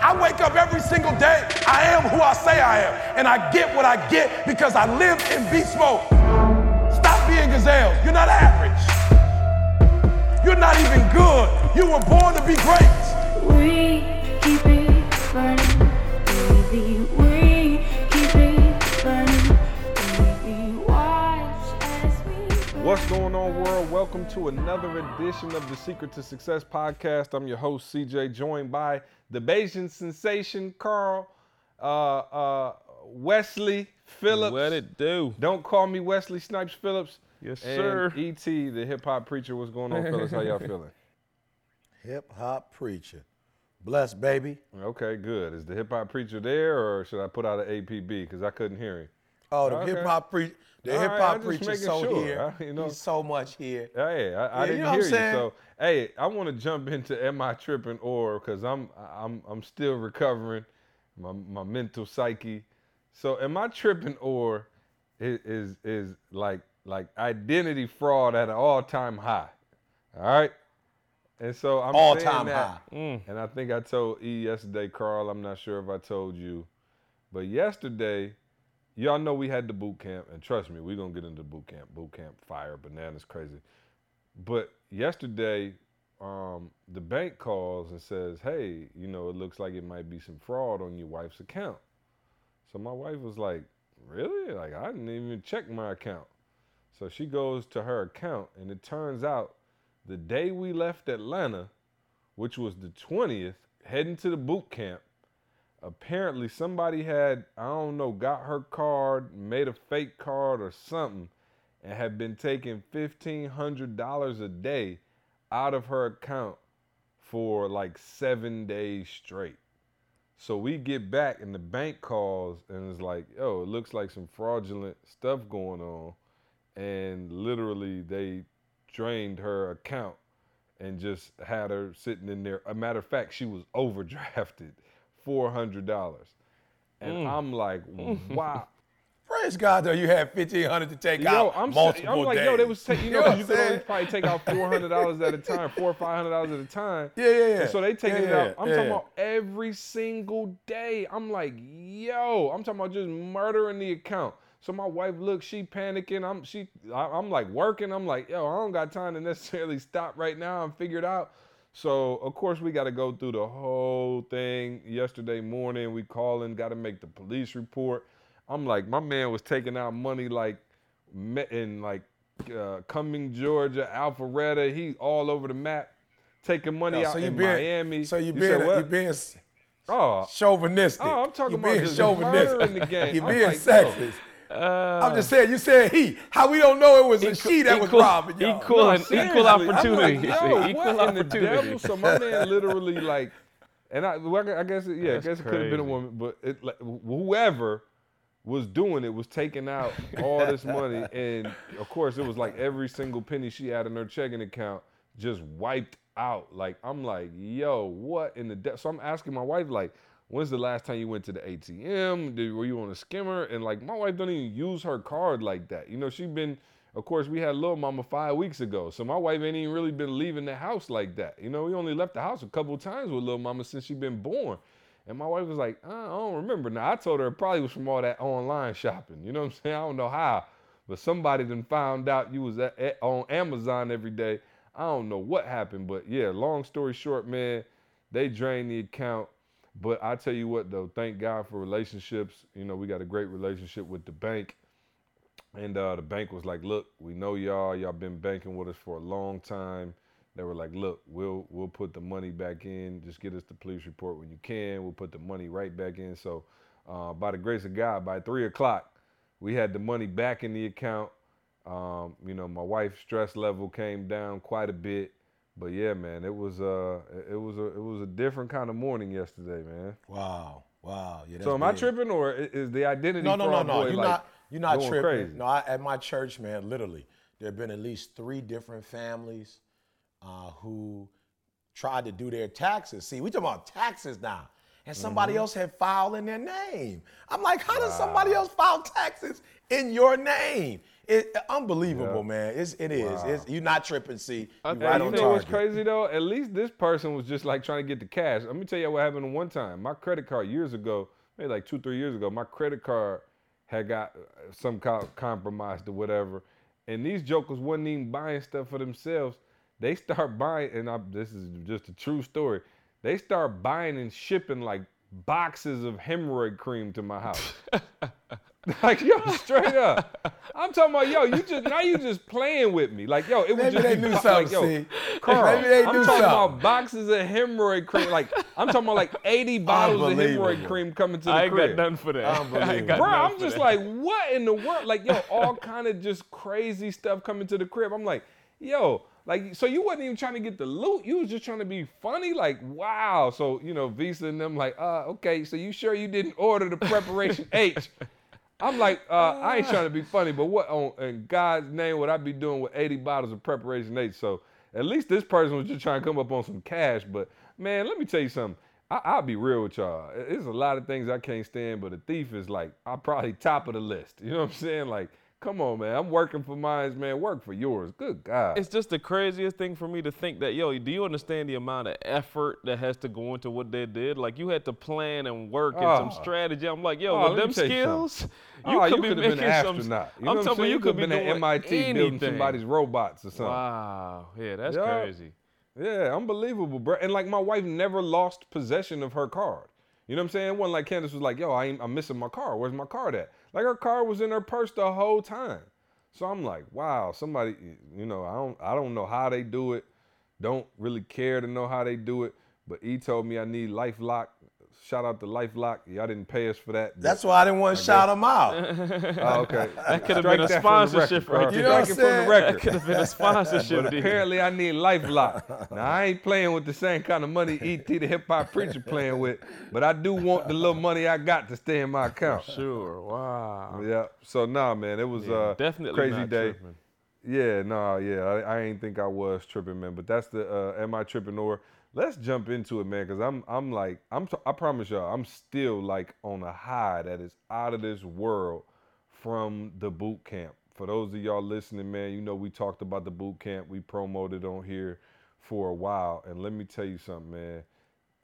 I wake up every single day. I am who I say I am. And I get what I get because I live in beast mode. Stop being gazelles. You're not average. You're not even good. You were born to be great. We keep it burning, baby. What's going on, world? Welcome to another edition of the Secret to Success podcast. I'm your host, CJ, joined by the Bajan sensation, Karl, uh, uh, Wesley Phillips. What it do? Don't call me Wesley Snipes Phillips. Yes, and sir. ET, the hip hop preacher. What's going on, fellas? How y'all feeling? Hip hop preacher. Bless, baby. Okay, good. Is the hip hop preacher there, or should I put out an APB because I couldn't hear him? Oh, the Okay. hip hop preacher. The All hip hop I'm preacher so sure, here. I- you know. He's so much here. Hey, I, I Yeah, didn't know what I'm hear you. So, hey, I want to jump into am I tripping or because I'm I'm I'm still recovering, my my mental psyche. So, am I tripping or is is, is like like identity fraud at an all time high? All right. And so I'm All time that, high. Mm. And I think I told E yesterday, Karl. I'm not sure if I told you, but yesterday, y'all know we had the boot camp, and trust me, we're gonna get into boot camp. Boot camp fire, bananas, crazy. But yesterday, um, the bank calls and says, "Hey, you know, it looks like it might be some fraud on your wife's account." So my wife was like, "Really? Like I didn't even check my account." So she goes to her account, and it turns out the day we left Atlanta, which was the 20th, heading to the boot camp, apparently somebody had, I don't know, got her card, made a fake card or something, and had been taking $1,500 a day out of her account for like seven days straight. So we get back and the bank calls and it's like, oh, it looks like some fraudulent stuff going on. And literally they drained her account and just had her sitting in there. A matter of fact, she was overdrafted four hundred dollars. And mm. I'm like, wow. Praise God, though, you had 1500 to take Yo, out I'm, sa- multiple I'm like, days. yo, they was taking, you know, what 'cause you I'm could only probably take out four hundred dollars at a time, four or five hundred dollars at a time. Yeah, yeah, yeah. And so they taking it Yeah, out. I'm talking yeah. about every single day. I'm like, yo, I'm talking about just murdering the account. So my wife looks, she panicking. I'm she, I, I'm like working. I'm like, yo, I don't got time to necessarily stop right now and figure it out. So of course we got to go through the whole thing. Yesterday morning we calling, got to make the police report. I'm like, my man was taking out money like in like uh, Cumming, Georgia, Alpharetta. He all over the map, taking money Yo, out so you in being, Miami. So you being, what? you being oh, chauvinistic. Oh, I'm talking you about being chauvinistic. the game. you being like, yo. Sexist. I'm just saying, you said he. How we don't know it was a she that was equal- robbing y'all. equal No, equal opportunity. like, yo, equal what in the opportunity. devil? So my man literally like, and I, well, I guess, it- yeah, That's I guess it could have been a woman, but it, like, whoever was doing it was taking out all this money, and of course it was like every single penny she had in her checking account just wiped out. Like I'm like, yo, what in the de-? So I'm asking my wife like. When's the last time you went to the ATM? Did, were you on a skimmer? And like my wife don't even use her card like that. You know, she been of course, we had little Mama five weeks ago, so my wife ain't even really been leaving the house like that. You know, we only left the house a couple times with little Mama since she been born. And my wife was like, uh, I don't remember. Now I told her it probably was from all that online shopping. You know what I'm saying? I don't know how, but somebody then found out you was at, at- on Amazon every day. I don't know what happened, but yeah. Long story short, man, they drained the account. But I tell you what, though, thank God for relationships. You know, we got a great relationship with the bank. And uh, the bank was like, "Look, we know y'all. Y'all been banking with us for a long time." They were like, "Look, we'll we'll put the money back in. Just get us the police report when you can. We'll put the money right back in." So, uh, by the grace of God, by three o'clock, we had the money back in the account. Um, you know, my wife's stress level came down quite a bit. But yeah, man, it was uh, it was a it was a different kind of morning yesterday, man. Wow, wow. Yeah, So am I big. tripping or is the identity No, no, no, no. boy You're like not. You're not tripping. crazy? No, I, at my church, man, literally, there have been at least three different families uh, who tried to do their taxes. See, we talking about taxes now, and somebody Mm-hmm. else had filed in their name. I'm like, how does somebody else file taxes in your name? It, unbelievable, Yeah. man. It's, it is. Wow. It's, you're not tripping, see. You're think right you on know what's crazy though? At least this person was just like trying to get the cash. Let me tell you what happened one time. My credit card years ago, maybe like two, three years ago, my credit card had got uh, some co- compromised or whatever. And these jokers wasn't even buying stuff for themselves. They start buying, and I, this is just a true story. They start buying and shipping like boxes of hemorrhoid cream to my house. like yo, straight up. I'm talking about yo. You just now you just playing with me. Like yo, it was Maybe just they be knew bo- like, yo, see. Carl, Maybe they I'm talking something. about boxes of hemorrhoid cream. Like I'm talking about like 80 bottles of hemorrhoid cream coming to the crib. I ain't crib. got nothing for that. I ain't Unbelievable. got Bro, I'm just that. like, what in the world? Like, yo, all kind of just crazy stuff coming to the crib. I'm like, yo, like, so you wasn't even trying to get the loot. You was just trying to be funny. Like, wow. So, you know, Visa and them like, uh, okay, so you sure you didn't order the preparation H? I'm like, uh, I ain't trying to be funny, but what on in God's name would I be doing with 80 bottles of preparation H? So at least this person was just trying to come up on some cash. But man, let me tell you something. I, I'll be real with y'all. There's a lot of things I can't stand, but a thief is like, I'm probably top of the list. You know what I'm saying? Like, come on, man. I'm working for mine, man. Work for yours. Good God. It's just the craziest thing for me to think that, yo, do you understand the amount of effort that has to go into what they did? Like, you had to plan and work and some Oh. strategy. I'm like, yo, Oh, with them tell you skills, oh, you could be have been making an some. astronaut. You I'm know I'm talking about you You could be have been at MIT building anything. somebody's robots or something. Wow, yeah, that's crazy. Yeah, unbelievable, bro. And like my wife never lost possession of her card. You know what I'm saying? It wasn't like Candace was like, yo, I I'm missing my car. Where's my card at? Like her car was in her purse the whole time. So I'm like, wow, somebody, you know, I don't I don't know how they do it. Don't really care to know how they do it. But he told me I need LifeLock. Shout out to LifeLock. Y'all didn't pay us for that. That's why I didn't want to shout them out. Oh, okay. That could have been a that from the sponsorship right there. You know what I'm it from saying? the. That could have been a sponsorship But apparently I need LifeLock. now I ain't playing with the same kind of money ET the hip hop preacher playing with, but I do want the little money I got to stay in my account. Sure. Wow. Yeah. So nah, man, it was Yeah, uh definitely crazy not day. tripping. Yeah, nah, yeah, I, I ain't think I was tripping, man. But that's the uh, am I tripping or? Let's jump into it, man, because I'm I'm like I'm t- I promise y'all I'm still like on a high that is out of this world from the boot camp. For those of y'all listening, man, you know we talked about the boot camp. We promoted on here for a while, and let me tell you something, man.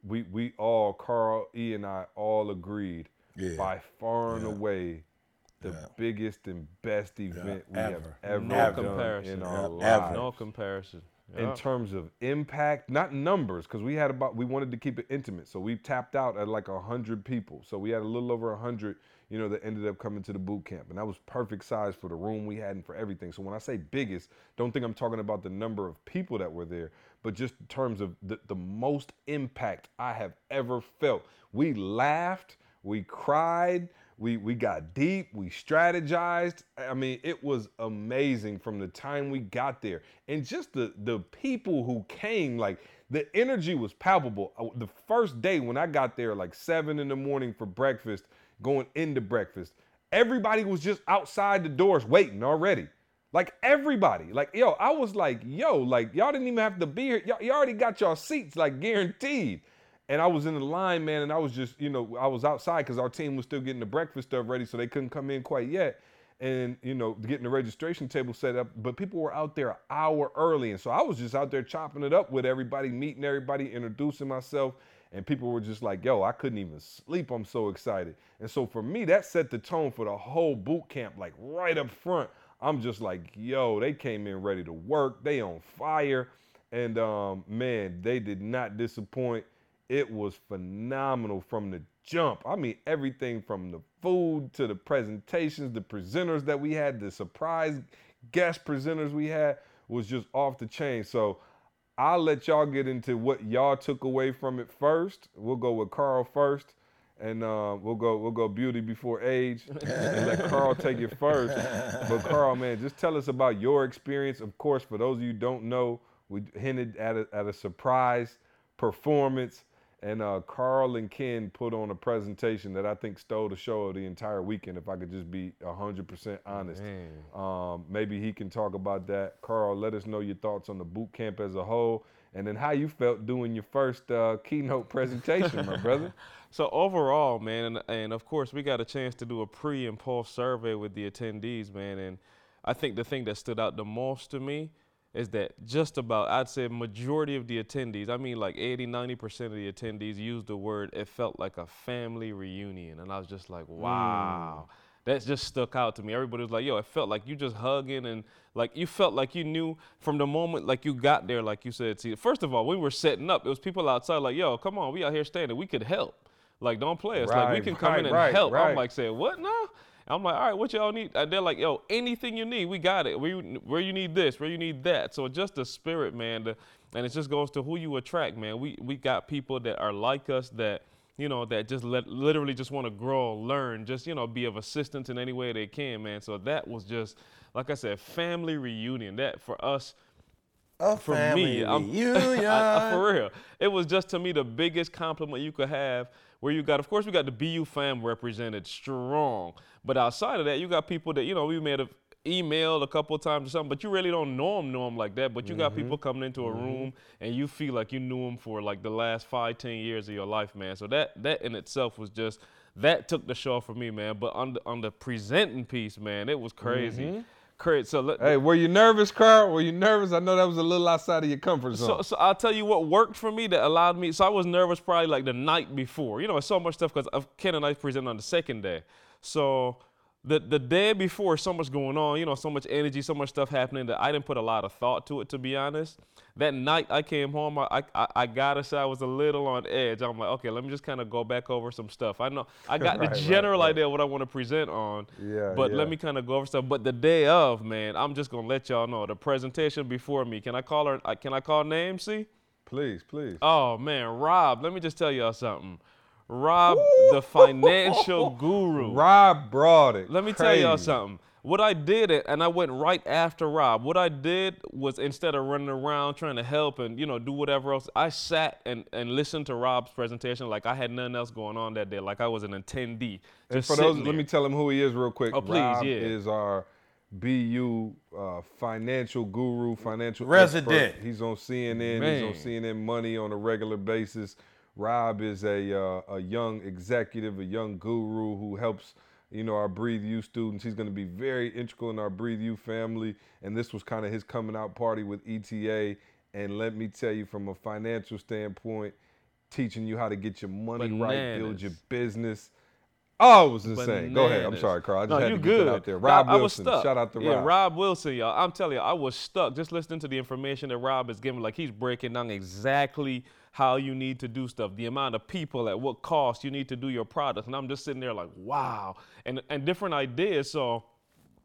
We we all Karl E and I all agreed Yeah. by far and Yeah. away the Yeah. biggest and best event we have ever. ever No done comparison. in Yeah, our ever. lives No comparison. In terms of impact, not numbers, because we had about we wanted to keep it intimate, so we tapped out at like hundred people. So we had a little over hundred, you know, that ended up coming to the boot camp, and that was perfect size for the room we had and for everything. So when I say biggest, don't think I'm talking about the number of people that were there, but just in terms of the, the most impact I have ever felt. We laughed, we cried, we we got deep, we strategized. I mean, it was amazing from the time we got there. And just the the people who came, like the energy was palpable. Uh, The first day when I got there, like seven in the morning for breakfast, going into breakfast, everybody was just outside the doors waiting already. Like everybody, like yo, I was like, yo, like y'all didn't even have to be here. Y'all, you already got your seats, like guaranteed. And I was in the line, man, and I was just, you know, I was outside because our team was still getting the breakfast stuff ready, so they couldn't come in quite yet. And, you know, getting the registration table set up. But people were out there an hour early. And so I was just out there chopping it up with everybody, meeting everybody, introducing myself. And people were just like, yo, I couldn't even sleep. I'm so excited. And so for me, that set the tone for the whole boot camp, like right up front. I'm just like, yo, they came in ready to work. They on fire. And um, man, they did not disappoint. It was phenomenal from the jump. I mean, everything from the food to the presentations, the presenters that we had, the surprise guest presenters we had was just off the chain. So I'll let y'all get into what y'all took away from it first. We'll go with Karl first, and uh, we'll go we'll go beauty before age, and let Karl take it first. But Karl, man, just tell us about your experience. Of course, for those of you don't know, we hinted at a, at a surprise performance, and uh, Karl and Ken put on a presentation that I think stole the show of the entire weekend. If I could just be hundred percent honest, um, maybe he can talk about that. Karl, let us know your thoughts on the boot camp as a whole, and then how you felt doing your first uh, keynote presentation, my brother. So overall, man, and, and of course we got a chance to do a pre and post survey with the attendees, man, and I think the thing that stood out the most to me is that just about I'd say majority of the attendees, I mean like 80, 90% of the attendees used the word it felt like a family reunion. And I was just like, mm. wow. That just stuck out to me. Everybody was like, yo, it felt like you just hugging and like you felt like you knew from the moment like you got there, like you said. See, first of all, we were setting up. It was people outside like, yo, come on, we out here standing. We could help. Like, don't play us. like we can come in and right, help. I'm like saying, what now? I'm like, all right, what y'all need? And they're like, yo, anything you need, we got it. Where you, where you need this, where you need that. So just the spirit, man. The, and it just goes to who you attract, man. We we got people that are like us that you know that just let, literally just want to grow, learn, just you know be of assistance in any way they can, man. So that was just like I said, family reunion. That for us A for family me, reunion. I- I- for real, it was just to me the biggest compliment you could have. Where you got, of course, we got the BU fam represented strong, but outside of that, you got people that you know we may have emailed a couple of times or something, but you really don't know them, know them like that. But you got mm-hmm. people coming into a mm-hmm. room and you feel like you knew them for like the last five, ten years of your life, man. So that that in itself was just that took the show for me, man. But on the on the presenting piece, man, it was crazy. Mm-hmm. Crazy. So let, Hey, were you nervous, Karl? Were you nervous? I know that was a little outside of your comfort zone. So, so I'll tell you what worked for me that allowed me. So I was nervous probably like the night before. You know, it's so much stuff because Ken and I presented on the second day. So the the day before, so much going on. You know, so much energy, so much stuff happening that I didn't put a lot of thought to it. To be honest, that night I came home, I I, I gotta say I was a little on edge. I'm like, okay, let me just kind of go back over some stuff. I know I got Right, the general right. idea of what I want to present on. Yeah, But yeah. let me kind of go over stuff. But the day of, man, I'm just gonna let y'all know the presentation before me. Can I call her? Uh, can I call names? See? please, please. Oh man, Rob. Let me just tell y'all something. Rob, the financial guru. Rob brought it. Let me tell y'all something. What I did, it, and I went right after Rob. What I did was instead of running around trying to help and you know do whatever else, I sat and, and listened to Rob's presentation like I had nothing else going on that day, like I was an attendee. And for those, sitting let me tell him who he is real quick. Oh, please, Rob yeah. is our BU uh, financial guru, financial Resident. expert. He's on CNN. Man. He's on CNN Money on a regular basis. Rob is a uh, a young executive, a young guru who helps you know our Breathe U students. He's going to be very integral in our Breathe U family, and this was kind of his coming out party with ETA. And let me tell you, from a financial standpoint, teaching you how to get your money right, build your business. Oh, it was insane. Go ahead. I'm sorry, Karl. I just no, had you to get good. out there. Rob I, I Wilson. Shout out to yeah, Rob. Rob Wilson, y'all. I'm telling you, I was stuck just listening to the information that Rob is giving. Like he's breaking down exactly how you need to do stuff, the amount of people, at what cost you need to do your product, and I'm just sitting there like, wow, and and different ideas. So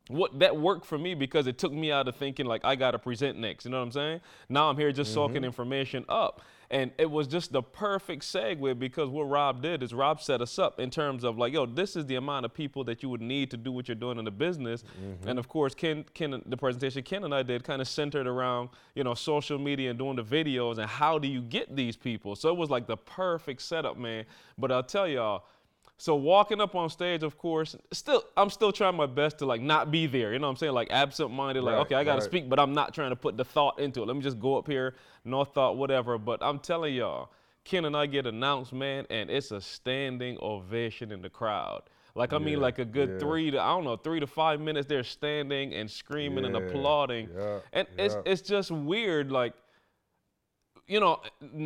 what that worked for me because it took me out of thinking like I gotta present next. You know what I'm saying? Now I'm here just Mm-hmm. soaking information up. And it was just the perfect segue because what Rob did is Rob set us up in terms of like, yo, this is the amount of people that you would need to do what you're doing in the business. Mm-hmm. And of course, Ken, Ken, the presentation Ken and I did kind of centered around, you know, social media and doing the videos and how do you get these people. So it was like the perfect setup, man. But I'll tell y'all, so walking up on stage, of course, still I'm still trying my best to like not be there. You know what I'm saying? Like absent-minded, like Right, okay, I gotta right. speak, but I'm not trying to put the thought into it. Let me just go up here, no thought, whatever. But I'm telling y'all, Ken and I get announced, man, and it's a standing ovation in the crowd. Like I mean, like a good yeah. three to I don't know, three to five minutes. They're standing and screaming and applauding, yeah, and it's it's just weird, like you know,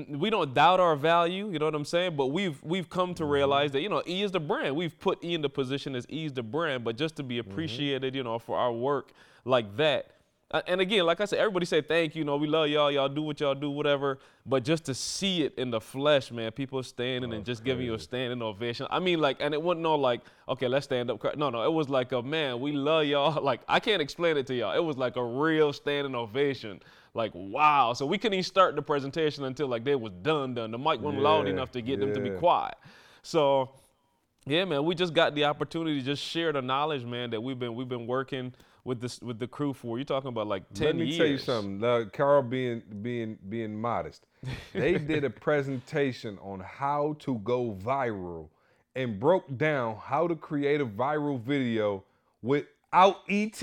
we don't doubt our value, you know what I'm saying? But we've we've come Mm-hmm. to realize that, you know, E is the brand. We've put E in the position as E is the brand, but just to be Mm-hmm. appreciated, you know, for our work like that. And again, like I said, everybody say thank you, you know, we love y'all, y'all do what y'all do, whatever. But just to see it in the flesh, man, people standing and just giving you a standing ovation. I mean, like, and it wasn't all like, okay, let's stand up. No, no, it was like a man, we love y'all. Like, I can't explain it to y'all. It was like a real standing ovation. Like, wow. So we couldn't even start the presentation until like they was done, done. The mic wasn't loud enough to get them to be quiet. So yeah, man, we just got the opportunity to just share the knowledge, man, that we've been we've been working with this with the crew for. You're talking about like ten years. Let me years. tell you something. Uh, Karl being being being modest. They did a presentation on how to go viral and broke down how to create a viral video without ET,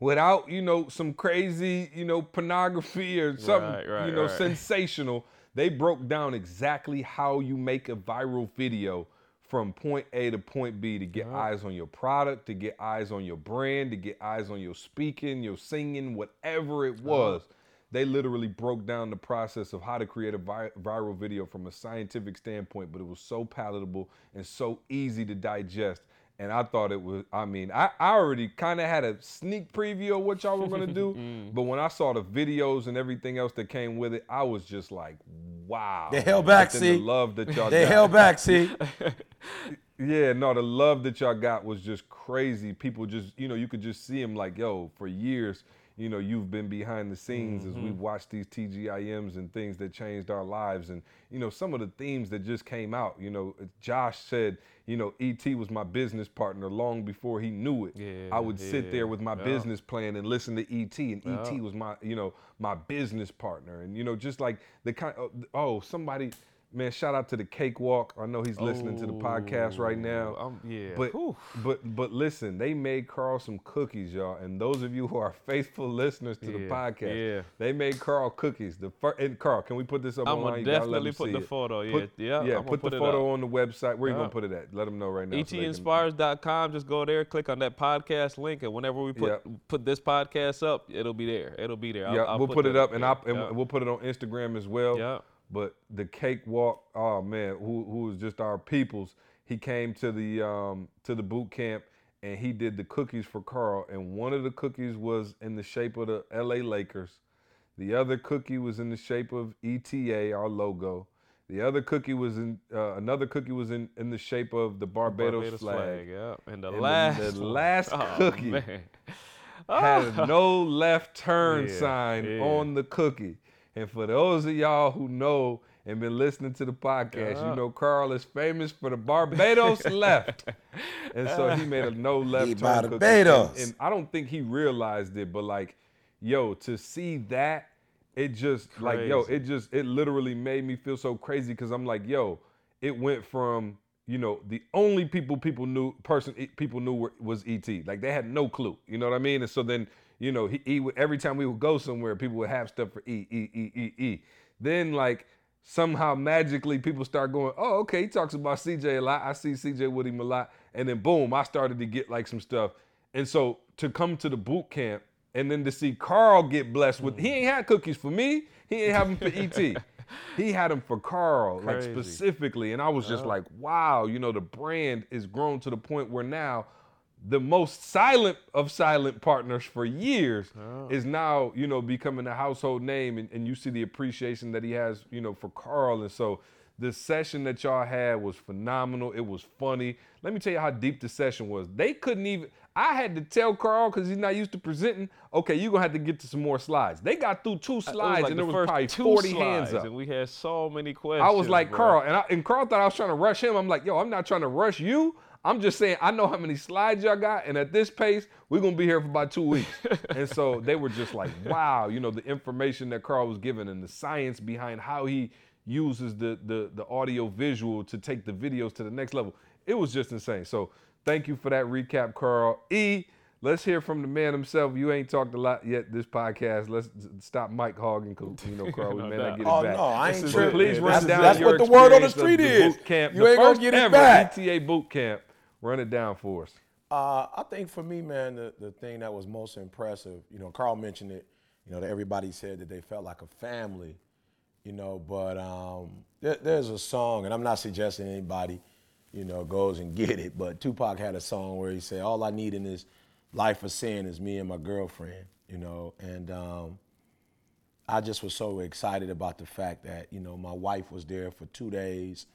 without, you know, some crazy, you know, pornography or something, Right, right, you know, right. sensational. They broke down exactly how you make a viral video from point A to point B to get eyes on your product, to get eyes on your brand, to get eyes on your speaking, your singing, whatever it was. They literally broke down the process of how to create a vi- viral video from a scientific standpoint, but it was so palatable and so easy to digest. And I thought it was, I mean, I, I already kind of had a sneak preview of what y'all were gonna do. Mm. But when I saw the videos and everything else that came with it, I was just like, wow. They held back, But then see? The love that y'all They got. held back, see. Yeah, no, the love that y'all got was just crazy. People just, you know, you could just see them like, yo, for years, you know, you've been behind the scenes as we've mm-hmm. watched these TGIMs and things that changed our lives. And, you know, some of the themes that just came out, you know, Josh said, you know, ET was my business partner long before he knew it. Yeah, I would sit there with my yeah. business plan and listen to ET, and ET was my, you know, my business partner. And, you know, just like the kind oh, oh, somebody, man, shout out to the Cakewalk. I know he's listening to the podcast right now. Oh, um, yeah. But but but listen, they made Karl some cookies, y'all. And those of you who are faithful listeners to the podcast, yeah. they made Karl cookies. The fir- and Karl, can we put this up on? I'ma online? Gotta definitely put the it. photo, yeah, Put- yeah, yeah. Put, put the photo on the website. Where you Yeah. gonna put it at? Let them know right now. so etinspires.com. Just go there, click on that podcast link, and whenever we put put this podcast up, it'll be there. It'll be there. I'll- Yeah, I'll we'll put, it that up, and. I'll, and Yeah. we'll put it on Instagram as well. Yeah. But the cakewalk, oh man, who who was just our peoples. He came to the um to the boot camp and he did the cookies for Karl. And one of the cookies was in the shape of the LA Lakers. The other cookie was in the shape of ETA, our logo. The other cookie was in uh, another cookie was in, in the shape of the Barbados, Barbados flag. yeah. And the And last, the one- last oh, cookie man. had no left turn Yeah, sign yeah. on the cookie. And for those of y'all who know and been listening to the podcast, Yeah. you know Karl is famous for the Barbados left. And so he made a no left He turn. Barbados. And, and I don't think he realized it, but like, yo, to see that, it just like yo, it just it literally made me feel so crazy because I'm like, yo, it went from you know the only people people knew person people knew were, was ET. Like they had no clue. You know what I mean? And so then you know he, he would, every time we would go somewhere, people would have stuff for E E E E E. Then like somehow magically people start going, oh okay, he talks about CJ a lot. I see CJ with him a lot. And then boom, I started to get like some stuff. And so to come to the boot camp and then to see Karl get blessed with, he ain't had cookies for me. He ain't have them for ET. He had them for Karl, like specifically. And I was just like, wow, you know, the brand is grown to the point where now the most silent of silent partners for years is now, you know, becoming a household name. And, and you see the appreciation that he has, you know, for Karl. And so the session that y'all had was phenomenal. It was funny. Let me tell you how deep the session was. They couldn't even, I had to tell Karl, because he's not used to presenting, okay, you're going to have to get to some more slides. They got through two slides like and the there was probably two 40 slides, hands up. and we had so many questions. I was like, bro. Karl, and, I, and Karl thought I was trying to rush him. I'm like, yo, I'm not trying to rush you. I'm just saying I know how many slides y'all got, and at this pace, we're gonna be here for about two weeks. and so they were just like, wow, you know, the information that Karl was given and the science behind how he uses the the the audio visual to take the videos to the next level. It was just insane. So thank you for that recap, Karl. E, let's hear from the man himself. You ain't talked a lot yet this podcast. Let's stop mic hogging, 'cause, you know, Karl, we No may doubt. not get it Oh, back. no, I ain't So tripping. Please run That's- down that's your what the word on the experience of street is. Boot camp, You the ain't gonna get it ever back. ETA boot camp. Run it down for us. Uh, I think for me, man, the, the thing that was most impressive, you know, Karl mentioned it, you know, that everybody said that they felt like a family, you know, but um, there, there's a song, and I'm not suggesting anybody, you know, goes and get it, but Tupac had a song where he said, All I need in this life of sin is me and my girlfriend, you know, and um, I just was so excited about the fact that, you know, my wife was there for two days.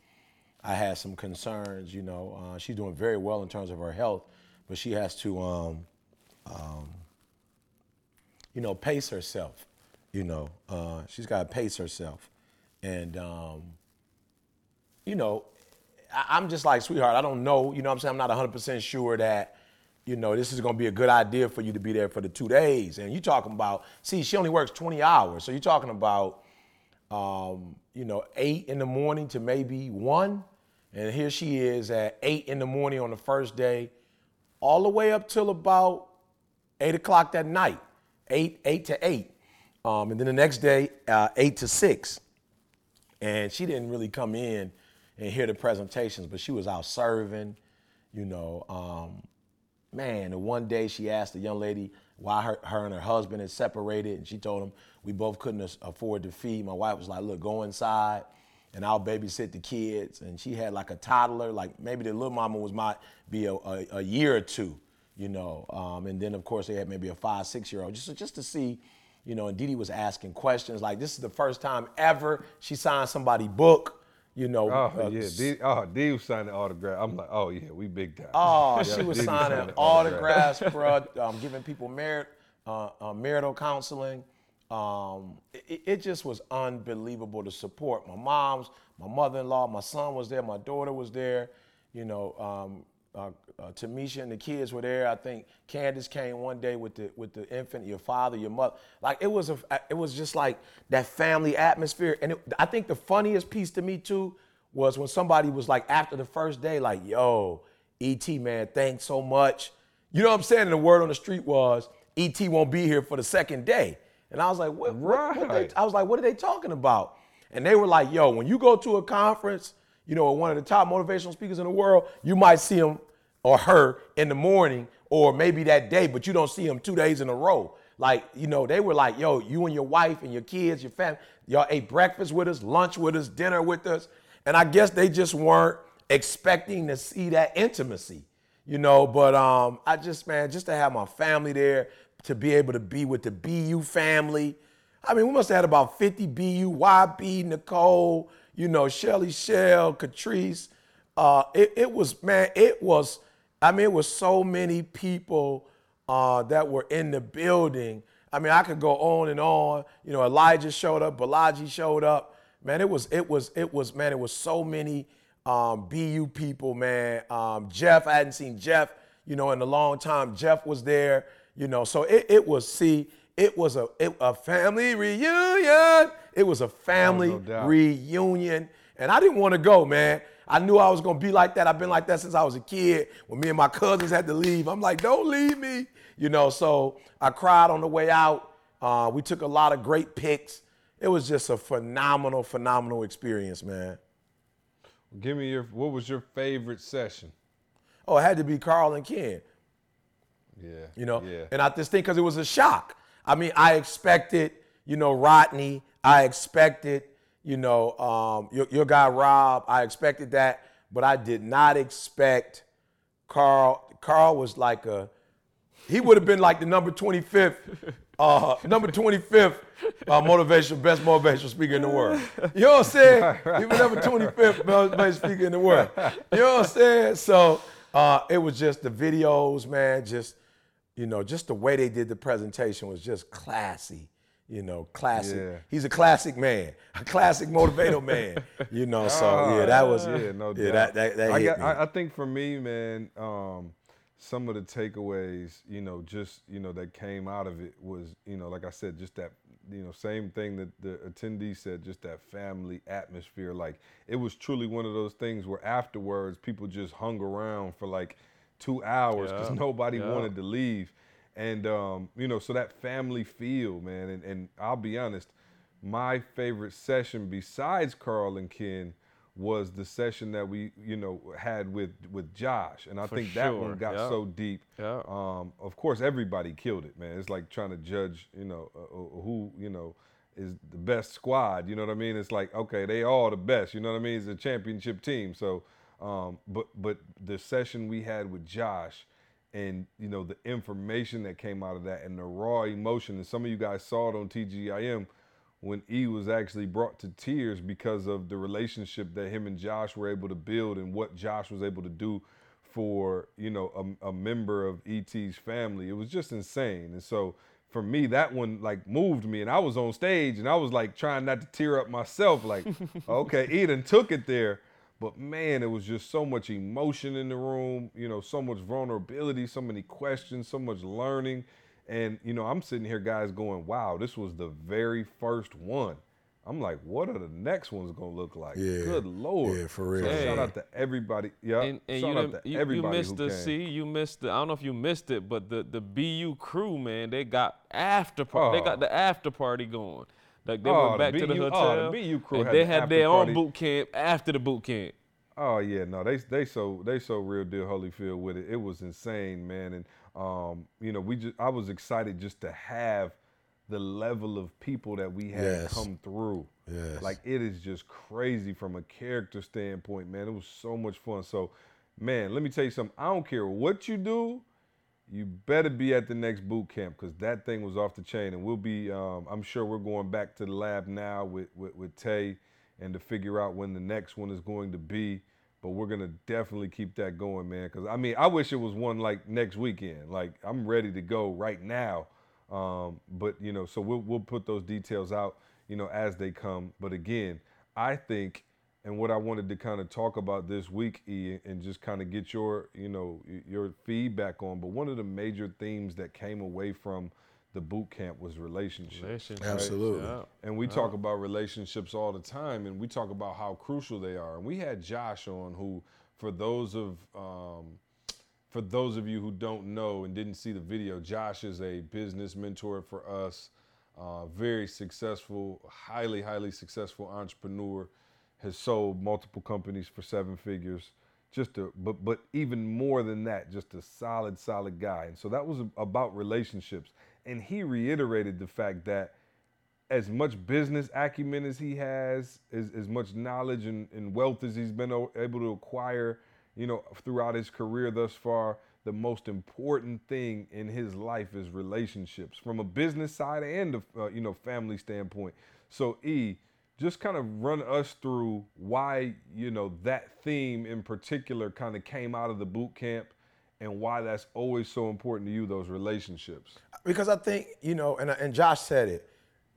I had some concerns, you know. Uh, she's doing very well in terms of her health, but she has to, um, um, you know, pace herself. You know, uh, she's got to pace herself, and um, you know, I, I'm just like, sweetheart, I don't know. You know, what I'm saying I'm not 100 percent sure that, you know, this is to be a good idea for you to be there for the two days. And you're talking about, see, she only works 20 hours, so you're talking about um, you know, eight in the morning to maybe one. And here she is at eight in the morning on the first day, all the way up till about eight o'clock that night, eight, eight to eight. Um, and then the next day, uh, eight to six. And she didn't really come in, and hear the presentations, but she was out serving, you know. Um, man, and one day she asked the young lady why her, her and her husband had separated, and she told him we both couldn't afford to feed. My wife was like, look, go inside and I'll babysit the kids. And she had like a toddler, like maybe the little mama was might be a, a, a year or two, you know. Um, and then of course they had maybe a five, six year old, just, just to see, you know, and Dee was asking questions. Like this is the first time ever she signed somebody book, you know. Oh uh, yeah, D, oh D was signing autograph. I'm like, oh yeah, we big time. Oh, Yeah, she was D signing autographs, bro. Um, giving people merit, uh, uh, marital counseling. Um, it, it just was unbelievable to support. My mom's, my mother-in-law, my son was there, my daughter was there. You know, um, uh, uh, Tamisha and the kids were there. I think Candace came one day with the with the infant, your father, your mother. Like it was a, it was just like that family atmosphere. And it, I think the funniest piece to me too was when somebody was like after the first day, like, "Yo, ET man, thanks so much." You know what I'm saying? And the word on the street was ET won't be here for the second day. And I was like, what, what, what they, Right. I was like, what are they talking about? And they were like, yo, when you go to a conference, you know, one of the top motivational speakers in the world, you might see him or her in the morning or maybe that day, but you don't see him two days in a row. Like, you know, they were like, yo, you and your wife and your kids, your family, y'all ate breakfast with us, lunch with us, dinner with us. And I guess they just weren't expecting to see that intimacy you know. But um, I just, man, just to have my family there, to be able to be with the BU family. I mean, we must have had about 50 BU, YB, Nicole, you know, Shelly Shell, Catrice. Uh, it, it was, man, it was, I mean, it was so many people uh, that were in the building. I mean, I could go on and on. You know, Elijah showed up, Balaji showed up. Man, it was, it was, it was, man, it was so many um, BU people, man. Um, Jeff, I hadn't seen Jeff, you know, in a long time. Jeff was there, you know. So it, it was, see, it was a it, a family reunion. It was a family no reunion, and I didn't want to go, man. I knew I was gonna be like that. I've been like that since I was a kid. When me and my cousins had to leave, I'm like, don't leave me, you know. So I cried on the way out. Uh, we took a lot of great pics. It was just a phenomenal, phenomenal experience, man. Give me your. What was your favorite session? Oh, it had to be Karl and Ken. Yeah. you know. Yeah. And I just think because it was a shock. I mean, I expected, you know, Rodney. I expected, you know, um, your, your guy Rob. I expected that, but I did not expect Karl. Karl was like a, he would have been like the number 25th, uh, number 25th uh, motivational, best motivational speaker in the world. You know what I'm saying? He was number 25th motivational speaker in the world. You know what I'm saying? So uh, it was just the videos, man, just, you know, just the way they did the presentation was just classy. You know, classic. Yeah. He's a classic man, a classic motivator man. You know, so yeah, that was Ah, yeah, no doubt. that that, that I, got. I, I think for me, man, um, some of the takeaways, you know, just you know that came out of it was, you know, like I said, just that, you know, same thing that the attendees said, just that family atmosphere. Like it was truly one of those things where afterwards people just hung around for like two hours because Yeah, nobody yeah. wanted to leave. And um, you know, so that family feel, man. And, and I'll be honest, my favorite session besides Karl and Ken was the session that we, you know, had with with Josh. And I For think that one got yeah. so deep. Yeah. Um, of course, everybody killed it, man. It's like trying to judge, you know, uh, uh, who, you know, is the best squad. You know what I mean? It's like, okay, they all the best. You know what I mean? It's a championship team. So, um, but but the session we had with Josh, and you know the information that came out of that, and the raw emotion, and some of you guys saw it on TGIM when E was actually brought to tears because of the relationship that him and Josh were able to build, and what Josh was able to do for you know a, a member of ET's family. It was just insane, and so for me that one like moved me, and I was on stage and I was like trying not to tear up myself, like okay, Eden took it there. But man, it was just so much emotion in the room, you know, so much vulnerability, so many questions, so much learning. And, you know, I'm sitting here, guys, going, wow, this was the very first one. I'm like, what are the next ones gonna look like? Yeah. Good lord. Yeah, for real. So shout out to everybody. Yeah. And, and shout you, out to you, you missed who the came. see, you missed the. I don't know if you missed it, but the the BU crew, man, they got after party. They oh. got Oh. the after party going. Like they Oh, went the back to the hotel. oh, the BU crew and had they had after their party. own boot camp after the boot camp. Oh yeah, no, they they so they so real deal Holyfield with it. It was insane, man. And um, you know, we just I was excited just to have the level of people that we had Yes. come through. Yes. Like it is just crazy from a character standpoint, man. It was so much fun. So, man, let me tell you something. I don't care what you do, you better be at the next boot camp because that thing was off the chain. And we'll be, um, I'm sure we're going back to the lab now with, with, with Tay and to figure out when the next one is going to be. But we're gonna definitely keep that going, man. Because I mean, I wish it was one like next weekend. Like I'm ready to go right now. Um, but you know, so we'll we'll put those details out, you know, as they come. But again, I think, and what I wanted to kind of talk about this week, E, and just kind of get your, you know, your feedback on. But one of the major themes that came away from the boot camp was relationships. Relationships, Absolutely. yeah. And we talk about relationships all the time, and we talk about how crucial they are. And we had Josh on, who, for those of um, for those of you who don't know and didn't see the video, Josh is a business mentor for us. Uh, very successful, highly, highly successful entrepreneur. Has sold multiple companies for seven figures. Just a, but but even more than that, just a solid, solid guy. And so that was about relationships. And he reiterated the fact that as much business acumen as he has, as, as much knowledge and, and wealth as he's been able to acquire, you know, throughout his career thus far, the most important thing in his life is relationships from a business side and a uh, you know family standpoint. So E, just kind of run us through why you know that theme in particular kind of came out of the boot camp and why that's always so important to you those relationships. Because I think, you know, and, and Josh said it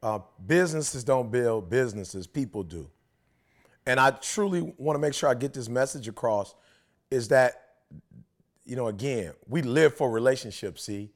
uh, businesses don't build businesses, people do. And I truly want to make sure I get this message across is that, you know, again, we live for relationships, see?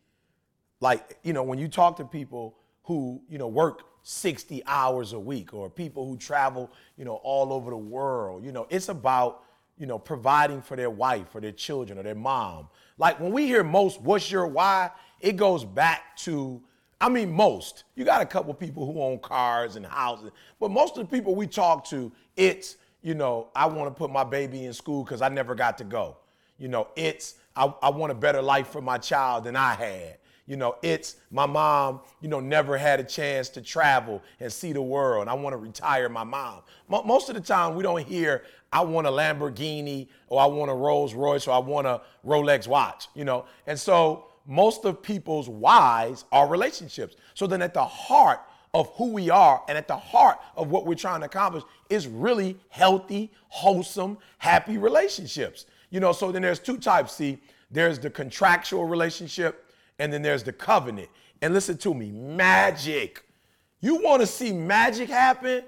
Like, you know, when you talk to people who, you know, work 60 hours a week or people who travel, you know, all over the world, you know, it's about, you know, providing for their wife or their children or their mom. Like when we hear most, what's your why? It goes back to, I mean, most. You got a couple people who own cars and houses, but most of the people we talk to, it's, you know, I want to put my baby in school because I never got to go. You know, it's, I, I want a better life for my child than I had. You know, it's my mom, you know, never had a chance to travel and see the world. I want to retire my mom. Mo- most of the time, we don't hear, I want a Lamborghini or I want a Rolls Royce or I want a Rolex watch, you know. And so most of people's whys are relationships. So then at the heart of who we are and at the heart of what we're trying to accomplish is really healthy, wholesome, happy relationships. You know, so then there's two types. See, there's the contractual relationship and then there's the covenant. And listen to me, magic. You want to see magic happen?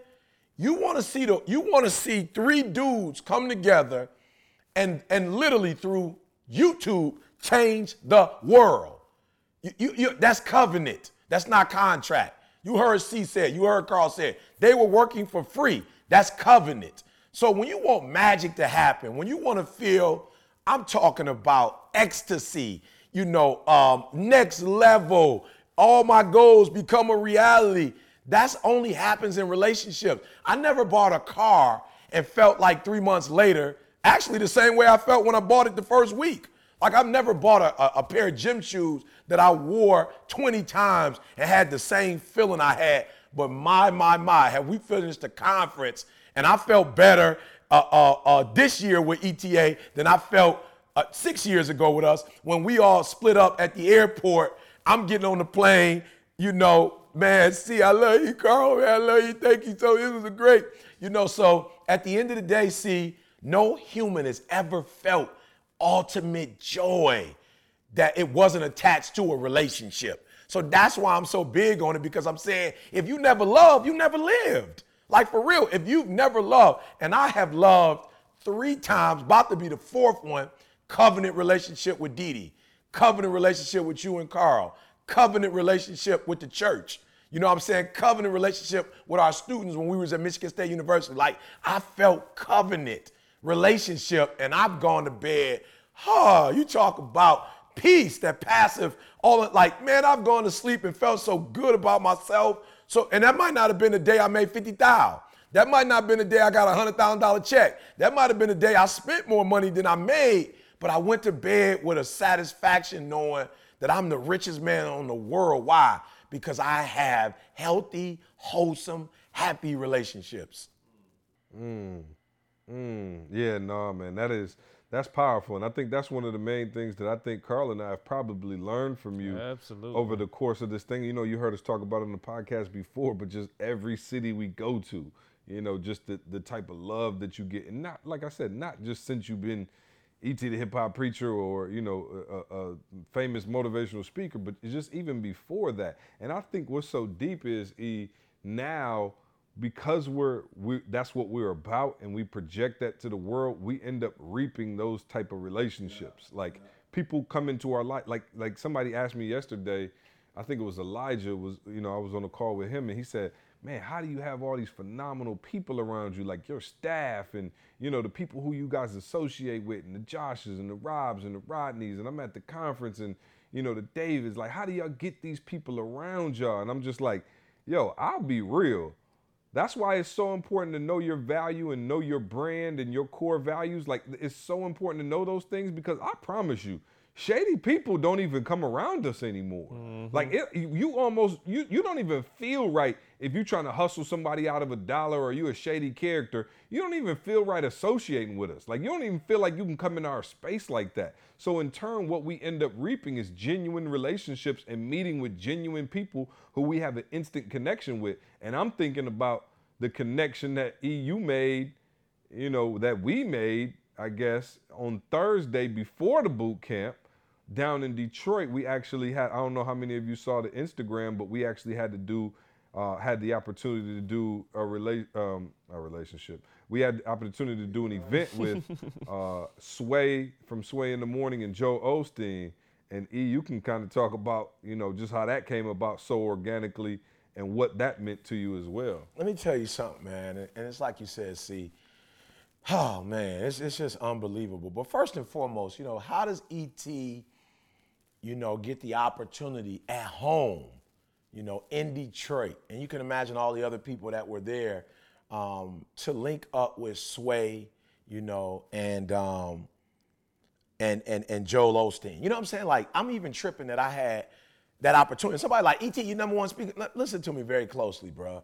You want to see the you want to see three dudes come together and and literally through YouTube change the world. You, you, you, that's covenant. That's not contract. You heard C said, you heard Karl said, they were working for free. That's covenant. So when you want magic to happen, when you want to feel, I'm talking about ecstasy, you know, um, next level, all my goals become a reality. That's only happens in relationships. I never bought a car and felt like three months later, actually the same way I felt when I bought it the first week. Like I've never bought a, a, pair of gym shoes that I wore 20 times and had the same feeling I had. But my, my, my, have we finished the conference and I felt better uh, uh, uh, this year with ETA than I felt uh, six years ago with us when we all split up at the airport. I'm getting on the plane, you know, man, see, I love you, Karl, man, I love you, thank you. So this was a great, you know, so at the end of the day, see, no human has ever felt ultimate joy that it wasn't attached to a relationship. So that's why I'm so big on it because I'm saying if you never loved, you never lived. Like for real, if you've never loved, and I have loved three times, about to be the fourth one, covenant relationship with Dee, covenant relationship with you and Karl, covenant relationship with the church. You know what I'm saying? Covenant relationship with our students when we was at Michigan State University. Like I felt covenant relationship and I've gone to bed. Huh, you talk about peace, that passive, all that, like, man, I've gone to sleep and felt so good about myself. So, and that might not have been the day I made 50,000. That might not have been the day I got a hundred thousand dollar check. That might have been the day I spent more money than I made. But I went to bed with a satisfaction knowing that I'm the richest man on the world. Why? Because I have healthy, wholesome, happy relationships. Mm, yeah, no, man, that is that's powerful, and I think that's one of the main things that I think Karl and I have probably learned from you Absolutely. over the course of this thing. You know, you heard us talk about it on the podcast before, but just every city we go to, you know, just the the type of love that you get, and not like I said, not just since you've been ET the hip hop preacher or you know a, a, famous motivational speaker, but just even before that. And I think what's so deep is E now because we're we that's what we're about and we project that to the world we end up reaping those type of relationships like people come into our life like like somebody asked me yesterday i think it was elijah was you know i was on a call with him and he said man how do you have all these phenomenal people around you like your staff and you know the people who you guys associate with and the joshes and the robs and the rodneys? And i'm at the conference and you know the davids. Like how do y'all get these people around y'all? And i'm just like yo i'll be real. That's why it's so important to know your value and know your brand and your core values. Like it's so important to know those things because I promise you, shady people don't even come around us anymore. Mm-hmm. Like it, you you almost you you don't even feel right if you're trying to hustle somebody out of a dollar or you a shady character. You don't even feel right associating with us. Like you don't even feel like you can come into our space like that. So in turn, what we end up reaping is genuine relationships and meeting with genuine people who we have an instant connection with. And I'm thinking about the connection that EU made, you know, that we made, I guess, on Thursday before the boot camp down in Detroit. We actually had, I don't know how many of you saw the Instagram, but we actually had to do, uh, had the opportunity to do a, rela- um, a relationship. We had the opportunity to do an event with uh, Sway from Sway in the Morning and Joel Osteen. And E, you can kind of talk about, you know, just how that came about so organically and what that meant to you as well. Let me tell you something, man. And and it's like you said, see, oh man, it's, it's just unbelievable. But first and foremost, you know, how does ET, you know, get the opportunity at home, you know, in Detroit? And you can imagine all the other people that were there um, to link up with Sway, you know, and um, and and and Joel Osteen. You know what I'm saying? Like, I'm even tripping that I had that opportunity. Somebody like ET, you number one speaker. Listen to me very closely, bro.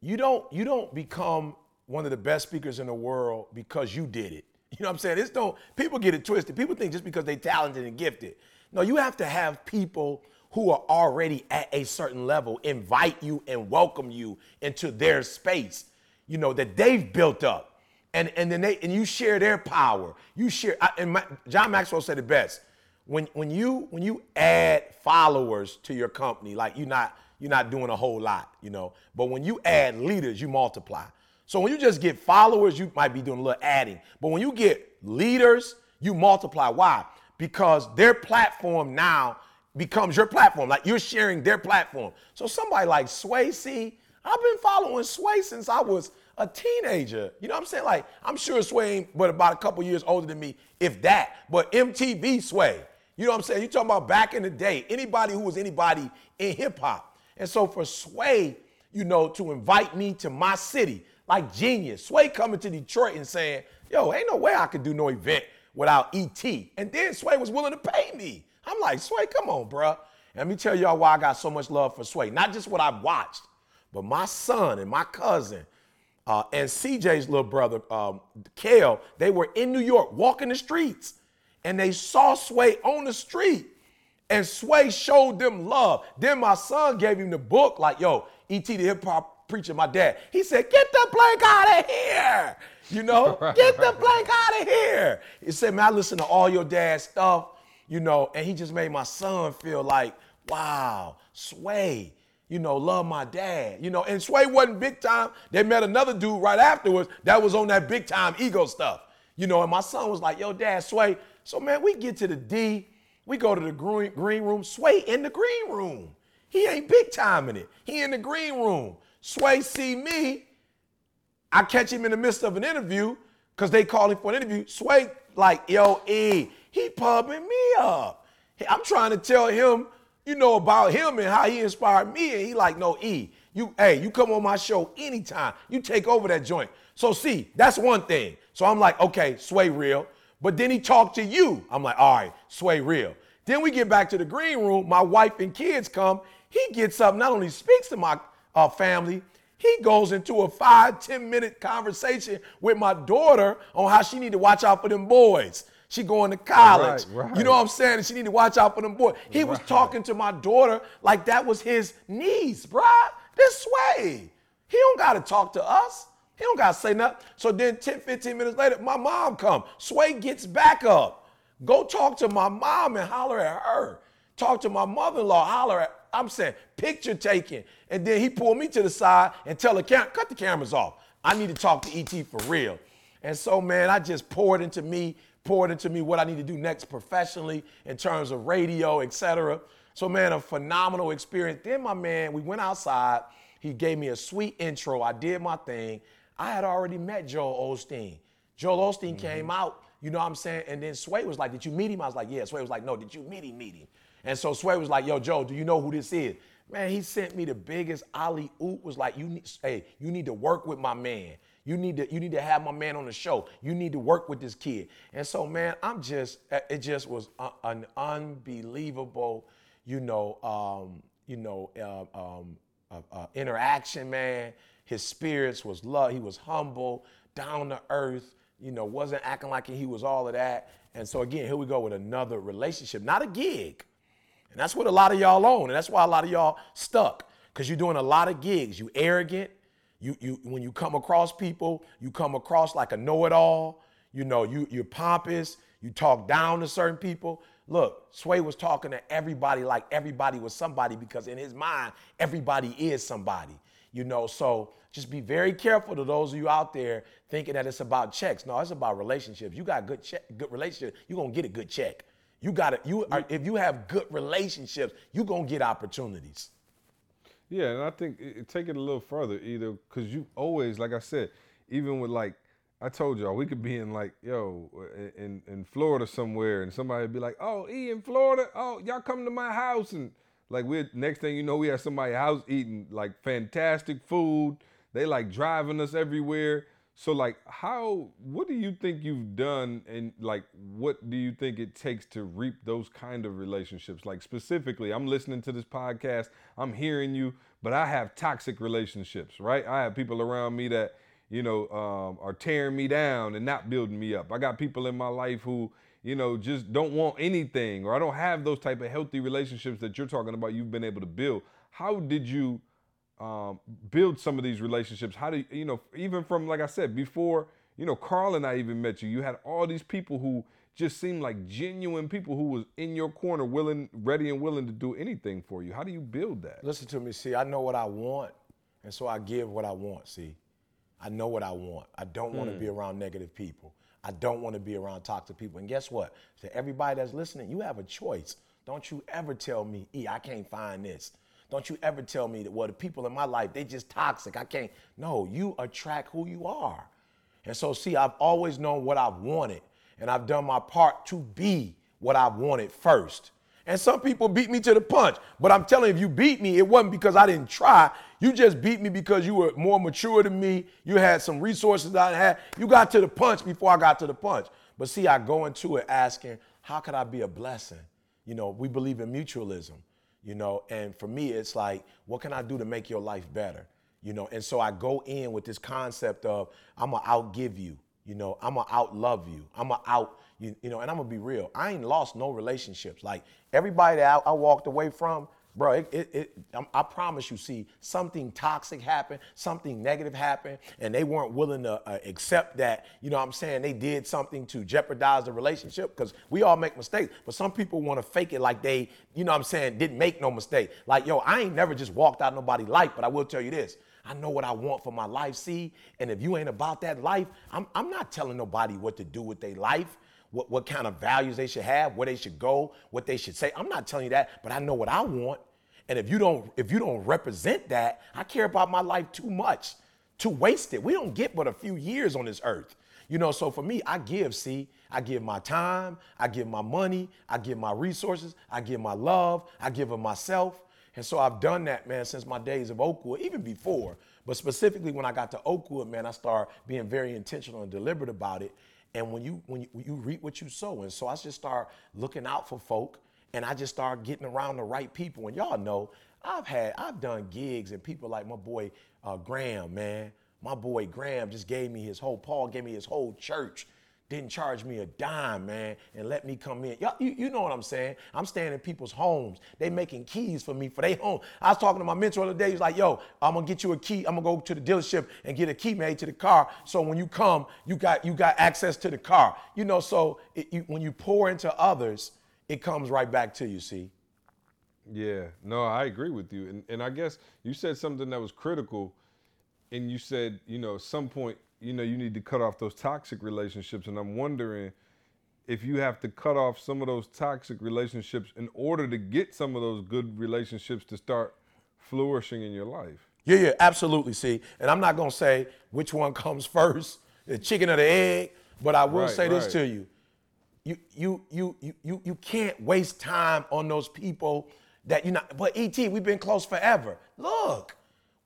You don't you don't become one of the best speakers in the world because you did it. You know what I'm saying? It's don't people get it twisted. People think just because they talented and gifted. No, you have to have people who are already at a certain level invite you and welcome you into their space, you know, that they've built up. And and then they and you share their power. You share and my, John Maxwell said it best. When when you when you add followers to your company, like you're not you're not doing a whole lot, you know. But when you add leaders, you multiply. So when you just get followers, you might be doing a little adding. But when you get leaders, you multiply. Why? Because their platform now becomes your platform. Like you're sharing their platform. So somebody like Sway, see, I've been following Sway since I was a teenager. You know what I'm saying? Like, I'm sure Sway ain't but about a couple years older than me, if that. But MTV Sway. You know what I'm saying? You're talking about back in the day, anybody who was anybody in hip hop. And so for Sway, you know, to invite me to my city, like genius. Sway coming to Detroit and saying, yo, ain't no way I could do no event without ET. And then Sway was willing to pay me. I'm like, Sway, come on, bruh. And let me tell y'all why I got so much love for Sway. Not just what I've watched, but my son and my cousin uh, and CJ's little brother, um, Kale, they were in New York walking the streets and they saw Sway on the street. And Sway showed them love. Then my son gave him the book, like, yo, E.T. the hip hop preacher, my dad. He said, get the blank out of here. You know, get the blank out of here. He said, man, I listen to all your dad's stuff, you know, and he just made my son feel like, wow, Sway, you know, love my dad. You know, and Sway wasn't big time. They met another dude right afterwards that was on that big time ego stuff. You know, and my son was like, yo, dad, Sway. So, man, we get to the D, we go to the green, green room, Sway in the green room. He ain't big time in it. He in the green room. Sway see me. I catch him in the midst of an interview because they call him for an interview. Sway like, yo, E, he pubbing me up. I'm trying to tell him, you know, about him and how he inspired me. And he like, no, E, You, hey, you come on my show anytime. You take over that joint. So see, that's one thing. So I'm like, okay, Sway real. But then he talked to you. I'm like, all right, Sway real. Then we get back to the green room. My wife and kids come. He gets up, not only speaks to my uh, family, he goes into a five, 10 minute conversation with my daughter on how she need to watch out for them boys. She going to college. Right, right. You know what I'm saying? And she need to watch out for them boys. He was talking to my daughter like that was his niece, bruh. This way. He don't gotta talk to us. He don't gotta say nothing. So then 10, 15 minutes later, my mom come. Sway gets back up. Go talk to my mom and holler at her. Talk to my mother-in-law, holler at, I'm saying, picture taking. And then he pulled me to the side and tell the cam, cut the cameras off. I need to talk to ET for real. And so, man, I just poured into me, poured into me what I need to do next professionally in terms of radio, et cetera. So, man, a phenomenal experience. Then, my man, we went outside. He gave me a sweet intro. I did my thing. I had already met Joel Osteen. Joel Osteen mm-hmm. came out, you know what I'm saying? And then Sway was like, Did you meet him? I was like, Yeah. Sway was like, No, did you meet him? Meet him. And so Sway was like, Yo, Joe, do you know who this is? Man, he sent me the biggest alley oop. Was like, you need, hey, you need to work with my man. You need to, you need to have my man on the show. You need to work with this kid. And so, man, I'm just, it just was an unbelievable, you know, um, you know, uh, um, uh, uh, interaction, man. His spirits was love. He was humble, down to earth. You know, wasn't acting like he was all of that. And so again, here we go with another relationship, not a gig. And that's what a lot of y'all own. And that's why a lot of y'all stuck. Because you're doing a lot of gigs. You arrogant. You, you when you come across people, you come across like a know-it-all. You know, you, you're pompous. You talk down to certain people. Look, Sway was talking to everybody like everybody was somebody because in his mind, everybody is somebody. You know, so just be very careful to those of you out there thinking that it's about checks. No, it's about relationships. You got good check, good relationship, you're gonna get a good check. You got to you are, if you have good relationships, you're gonna get opportunities. Yeah, and I think it, take it a little further, either because you always, like I said, even with like I told y'all, we could be in like yo in in Florida somewhere, and somebody would be like, "Oh, E in Florida, oh y'all come to my house," and like we next thing you know, we have somebody house eating like fantastic food. They like driving us everywhere. So like, how? What do you think you've done, and like, what do you think it takes to reap those kind of relationships? Like specifically, I'm listening to this podcast, I'm hearing you, but I have toxic relationships, right? I have people around me that you know um, are tearing me down and not building me up. I got people in my life who you know just don't want anything, or I don't have those type of healthy relationships that you're talking about. You've been able to build. How did you? Um, build some of these relationships? How do you, you know, even from, like I said, before, you know, Karl and I even met you, you had all these people who just seemed like genuine people who was in your corner, willing, ready and willing to do anything for you. How do you build that? Listen to me, see, I know what I want, and so I give what I want, see. I know what I want. I don't want to be around negative people. I don't want to be around toxic people. And guess what? To everybody that's listening, you have a choice. Don't you ever tell me, E, I can't find this. Don't you ever tell me that, well, the people in my life, they just toxic. I can't. No, you attract who you are. And so, see, I've always known what I've wanted, and I've done my part to be what I've wanted first. And some people beat me to the punch. But I'm telling you, if you beat me, it wasn't because I didn't try. You just beat me because you were more mature than me. You had some resources I had. You got to the punch before I got to the punch. But see, I go into it asking, how could I be a blessing? You know, we believe in mutualism, you know, and for me, it's like, what can I do to make your life better? You know, and so I go in with this concept of I'm gonna outgive you, you know, I'm gonna outlove you, I'm gonna out, you, you know, and I'm gonna be real. I ain't lost no relationships. Like everybody that I, I walked away from, bro, it, it, it, I'm- promise you, see, something toxic happened, something negative happened, and they weren't willing to uh, accept that, you know what I'm saying, they did something to jeopardize the relationship, because we all make mistakes, but some people wanna fake it like they, you know what I'm saying, didn't make no mistake. Like, yo, I ain't never just walked out nobody's life, but I will tell you this. I know what I want for my life, see? And if you ain't about that life, I'm, I'm not telling nobody what to do with their life what, what kind of values they should have, where they should go, what they should say. I'm not telling you that, but I know what I want. And if you don't, if you don't represent that, I care about my life too much to waste it. We don't get but a few years on this earth. You know, so for me, I give, see, I give my time, I give my money, I give my resources, I give my love, I give of myself. And so I've done that, man, since my days of Oakwood, even before. But specifically when I got to Oakwood, man, I started being very intentional and deliberate about it. And when you when you, you reap what you sow, and so I just start looking out for folk, and I just start getting around the right people. And y'all know I've had I've done gigs, and people like my boy uh, Graham, man, my boy Graham just gave me his whole Paul gave me his whole church didn't charge me a dime, man, and let me come in. Y'all, you, you know what I'm saying? I'm staying in people's homes. They making keys for me for their home. I was talking to my mentor the other day. He's like, yo, I'm gonna get you a key. I'm gonna go to the dealership and get a key made to the car. So when you come, you got you got access to the car. You know, so it, you, when you pour into others, it comes right back to you. See? Yeah, no, I agree with you. And, and I guess you said something that was critical, and you said, you know, at some point you know, you need to cut off those toxic relationships. And I'm wondering if you have to cut off some of those toxic relationships in order to get some of those good relationships to start flourishing in your life. Yeah, yeah, absolutely. See, and I'm not gonna say which one comes first, the chicken or the egg, but I will Right, say this to you. You you you you you can't waste time on those people that you not but ET, we've been close forever. Look,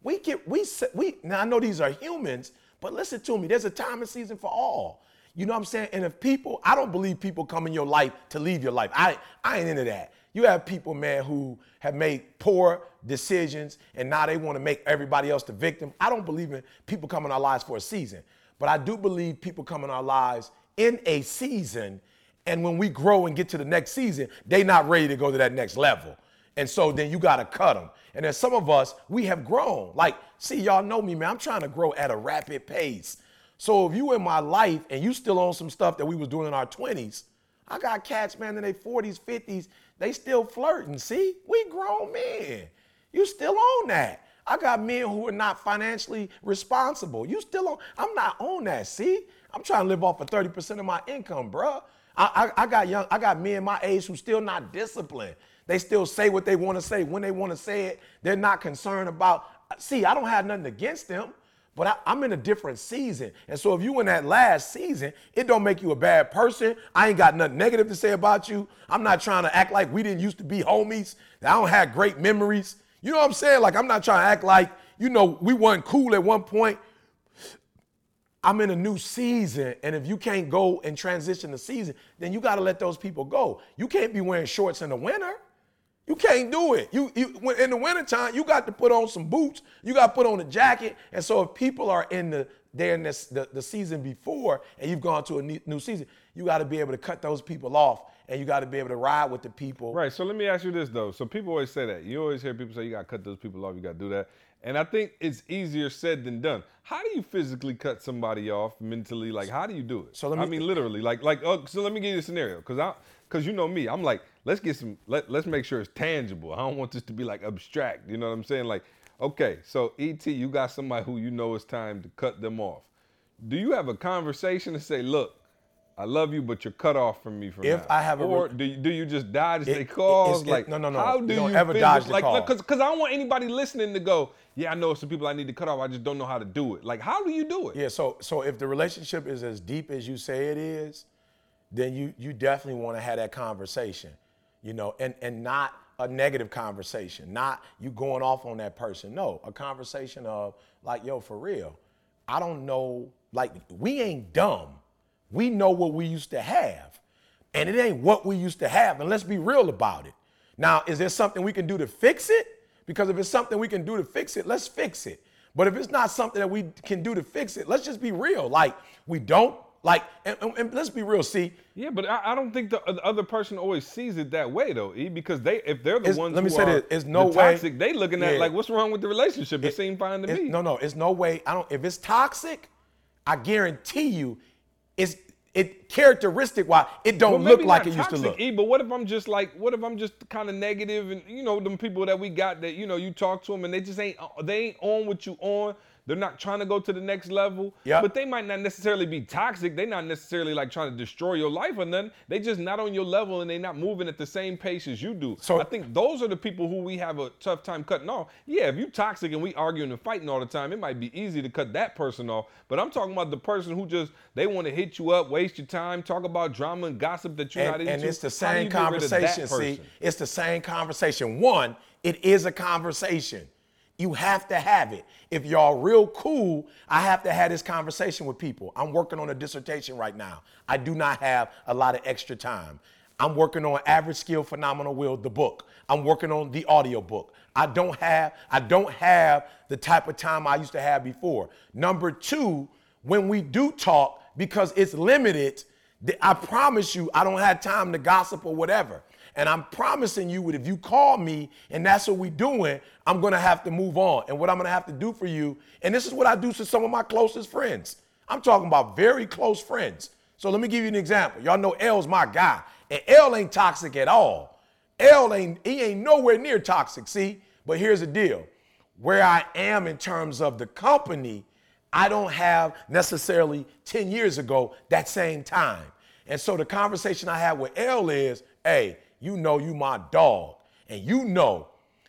we get we we now I know these are humans, but listen to me, there's a time and season for all. You know what I'm saying? And if people, I don't believe people come in your life to leave your life. I I ain't into that. You have people, man, who have made poor decisions and now they want to make everybody else the victim. I don't believe in people come in our lives for a season, but I do believe people come in our lives in a season. And when we grow and get to the next season, they not ready to go to that next level. And so then you got to cut them. And then some of us, we have grown. Like, see, y'all know me, man. I'm trying to grow at a rapid pace. So if you in my life and you still on some stuff that we was doing in our 20s, I got cats, man, in their 40s, 50s, they still flirting. See, we grown men. You still on that. I got men who are not financially responsible. You still on, I'm not on that, see? I'm trying to live off of 30% of my income, bruh. I, I, I got young, I got men my age who still not disciplined. They still say what they want to say when they want to say it. They're not concerned about, see, I don't have nothing against them. But I, I'm in a different season. And so if you in that last season, it don't make you a bad person. I ain't got nothing negative to say about you. I'm not trying to act like we didn't used to be homies. I don't have great memories. You know what I'm saying? Like I'm not trying to act like, you know, we weren't cool at one point. I'm in a new season, and if you can't go and transition the season, then you got to let those people go. You can't be wearing shorts in the winter. You can't do it. You, you in the wintertime, you got to put on some boots. You got to put on a jacket. And so if people are in the they're in this, the, the season before and you've gone to a ne- new season, you got to be able to cut those people off and you got to be able to ride with the people. Right. So let me ask you this though. So people always say that. You always hear people say you gotta cut those people off. You gotta do that. And I think it's easier said than done. How do you physically cut somebody off mentally? Like, how do you do it? So let me, I mean, literally. Like, like. Oh, so let me give you a scenario, cause I, cause you know me. I'm like, let's get some. Let, let's make sure it's tangible. I don't want this to be like abstract. You know what I'm saying? Like, okay, so Et, you got somebody who you know it's time to cut them off. Do you have a conversation to say, look? I love you, but you're cut off from me from If now. I have a or do you, do you just dodge It- it- calls? it- like, no, no, no. How You do don't you ever dodge the like, call. Because because I don't want anybody listening to go, yeah, I know some people I need to cut off. I just don't know how to do it. Like, how do you do it? Yeah, so so if the relationship is as deep as you say it is, then you you definitely want to have that conversation, you know, and and not a negative conversation, not you going off on that person. No, a conversation of like, yo, for real, I don't know, like we ain't dumb. We know what we used to have, and it ain't what we used to have. And let's be real about it. Now, is there something we can do to fix it? Because if it's something we can do to fix it, let's fix it. But if it's not something that we can do to fix it, let's just be real. Like we don't like, and, and- and let's be real. See, Yeah, but I, I don't think the, the other person always sees it that way though, E, because they if they're the It's- ones let me who say are this, it's no the way- toxic, they looking at Yeah. like what's wrong with the relationship? It, seemed fine to me. no, no, it's no way. I don't. If it's toxic, I guarantee you, it's it characteristic why it don't look like it used to look. E, but what if I'm just like, what if I'm just kind of negative and you know them people that we got that you know you talk to them and they just ain't uh, they ain't on what you on. They're not trying to go to the next level. Yep. But they might not necessarily be toxic. They're not necessarily like trying to destroy your life or nothing. They just not on your level and they're not moving at the same pace as you do. So- I think those are the people who we have a tough time cutting off. Yeah, if you toxic and we arguing and fighting all the time, it might be easy to cut that person off. But I'm talking about the person who just they want to hit you up, waste your time, talk about drama and gossip that you're not and, into. and it's the same you get rid of that conversation. See, it's the same conversation. One, it is a conversation. You have to have it. If y'all real cool, I have to have this conversation with people. I'm working on a dissertation right now. I do not have a lot of extra time. I'm working on Average Skill Phenomenal Will, the book. I'm working on the audio book. I don't have I don't have the type of time I used to have before. Number two, when we do talk, because it's limited, I promise you, I don't have time to gossip or whatever. And I'm promising you that if you call me and that's what we're doing, I'm gonna have to move on. And what I'm gonna have to do for you, and this is what I do to some of my closest friends. I'm talking about very close friends. So let me give you an example. Y'all know L's my guy, and L ain't toxic at all. L ain't he ain't nowhere near toxic. See, but here's the deal: where I am in terms of the company, I don't have necessarily 10 years ago that same time. And so the conversation I had with L is, hey, you know you my dog. And you know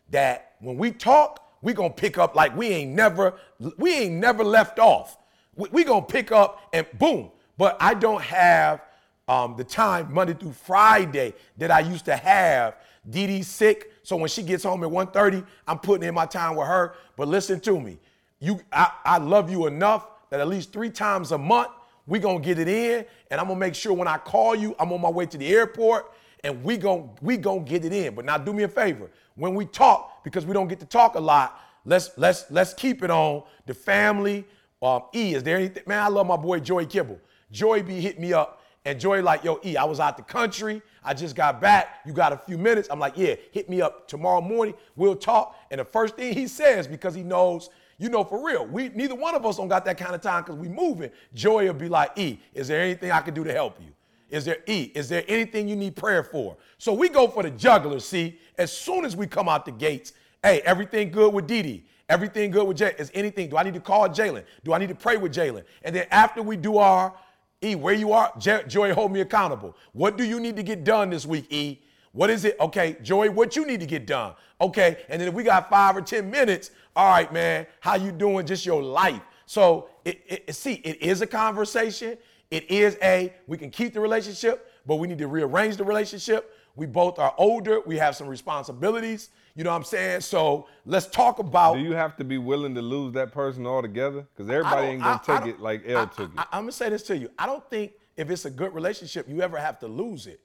that when we talk, we gonna pick up like we ain't never, we ain't never left off. We, we gonna pick up and boom. But I don't have um, the time Monday through Friday that I used to have. Dee Dee's sick, so when she gets home at 1.30, I'm putting in my time with her. But listen to me, you, I, I love you enough that at least three times a month we gonna get it in, and I'm gonna make sure when I call you, I'm on my way to the airport, and we gon' we gonna get it in. But now do me a favor, when we talk, because we don't get to talk a lot, let's let's let's keep it on the family. Um, e, is there anything? Man, I love my boy Joy Kibble. Joy be hit me up. And Joy like, yo, E, I was out the country. I just got back. You got a few minutes. I'm like, yeah, hit me up tomorrow morning. We'll talk. And the first thing he says, because he knows, you know, for real, we neither one of us don't got that kind of time because we moving. Joy will be like, E, is there anything I can do to help you? Is there E? Is there anything you need prayer for? So we go for the juggler. See, as soon as we come out the gates, hey, everything good with Dee Dee? Everything good with Jay? Is anything? Do I need to call Jalen? Do I need to pray with Jalen? And then after we do our E, where you are, J- Joy, hold me accountable. What do you need to get done this week, E? What is it? Okay, Joy, what you need to get done? Okay, and then if we got five or ten minutes, all right, man, how you doing? Just your life. So it, it, see, it is a conversation. It is a we can keep the relationship, but we need to rearrange the relationship. We both are older. We have some responsibilities. You know what I'm saying? So let's talk about. Do you have to be willing to lose that person altogether? Because everybody ain't gonna I- I take don't- it like L I, took it. I, am gonna say this to you. I don't think if it's a good relationship, you ever have to lose it.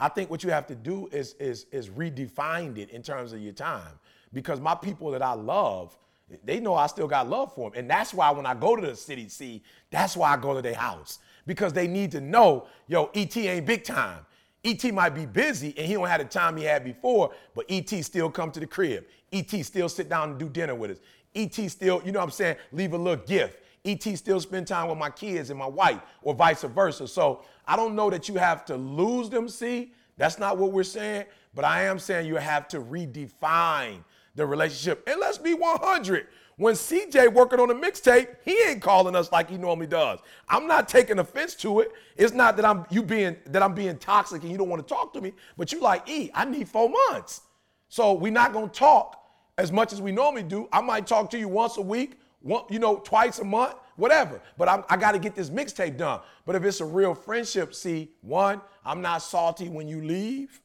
I think what you have to do is is is redefine it in terms of your time. Because my people that I love, they know I still got love for them, and that's why when I go to the city, see, that's why I go to their house because they need to know, yo, ET ain't big time. ET might be busy and he don't have the time he had before, but ET still come to the crib. ET still sit down and do dinner with us. ET still, you know what I'm saying, leave a little gift. ET still spend time with my kids and my wife, or vice versa. So I don't know that you have to lose them, see? That's not what we're saying, but I am saying you have to redefine the relationship. And let's be 100. When CJ working on a mixtape, he ain't calling us like he normally does. I'm not taking offense to it. It's not that I'm you being that I'm being toxic and you don't want to talk to me, but you like, E, I need four months. So we're not gonna talk as much as we normally do. I might talk to you once a week, one, you know, twice a month, whatever. But I'm, I got to get this mixtape done. But if it's a real friendship, see, one, I'm not salty when you leave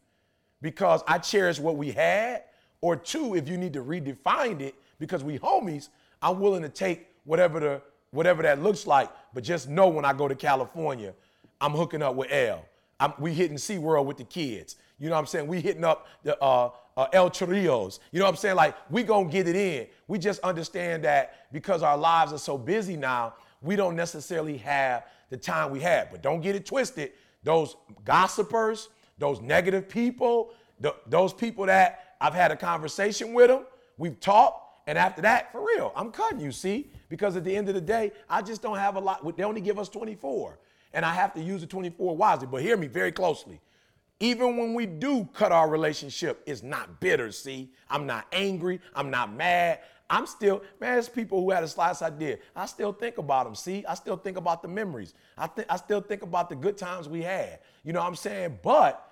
because I cherish what we had. Or two, if you need to redefine it because we homies, I'm willing to take whatever the whatever that looks like. But just know when I go to California, I'm hooking up with L. I'm, we hitting SeaWorld with the kids. You know what I'm saying? We hitting up the uh, uh, El Chorrillos. You know what I'm saying? Like we gonna get it in. We just understand that because our lives are so busy now, we don't necessarily have the time we had. But don't get it twisted. Those gossipers, those negative people, th- those people that I've had a conversation with them, we've talked, and after that, for real, I'm cutting you, see? Because at the end of the day, I just don't have a lot. They only give us 24, and I have to use the 24 wisely. But hear me very closely. Even when we do cut our relationship, it's not bitter, see? I'm not angry. I'm not mad. I'm still, man, there's people who had a slice I did. I still think about them. See, I still think about the memories. I think I still think about the good times we had. You know what I'm saying? But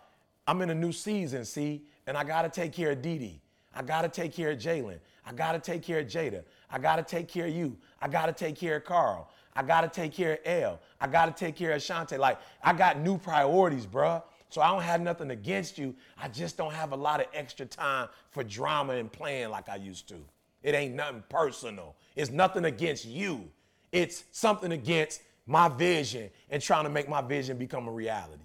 I'm in a new season, see, and I gotta take care of Dee Dee. I gotta take care of Jalen. I gotta take care of Jada. I gotta take care of you. I gotta take care of Karl. I gotta take care of Elle. I gotta take care of Shante. Like, I got new priorities, bruh. So I don't have nothing against you. I just don't have a lot of extra time for drama and playing like I used to. It ain't nothing personal. It's nothing against you. It's something against my vision and trying to make my vision become a reality.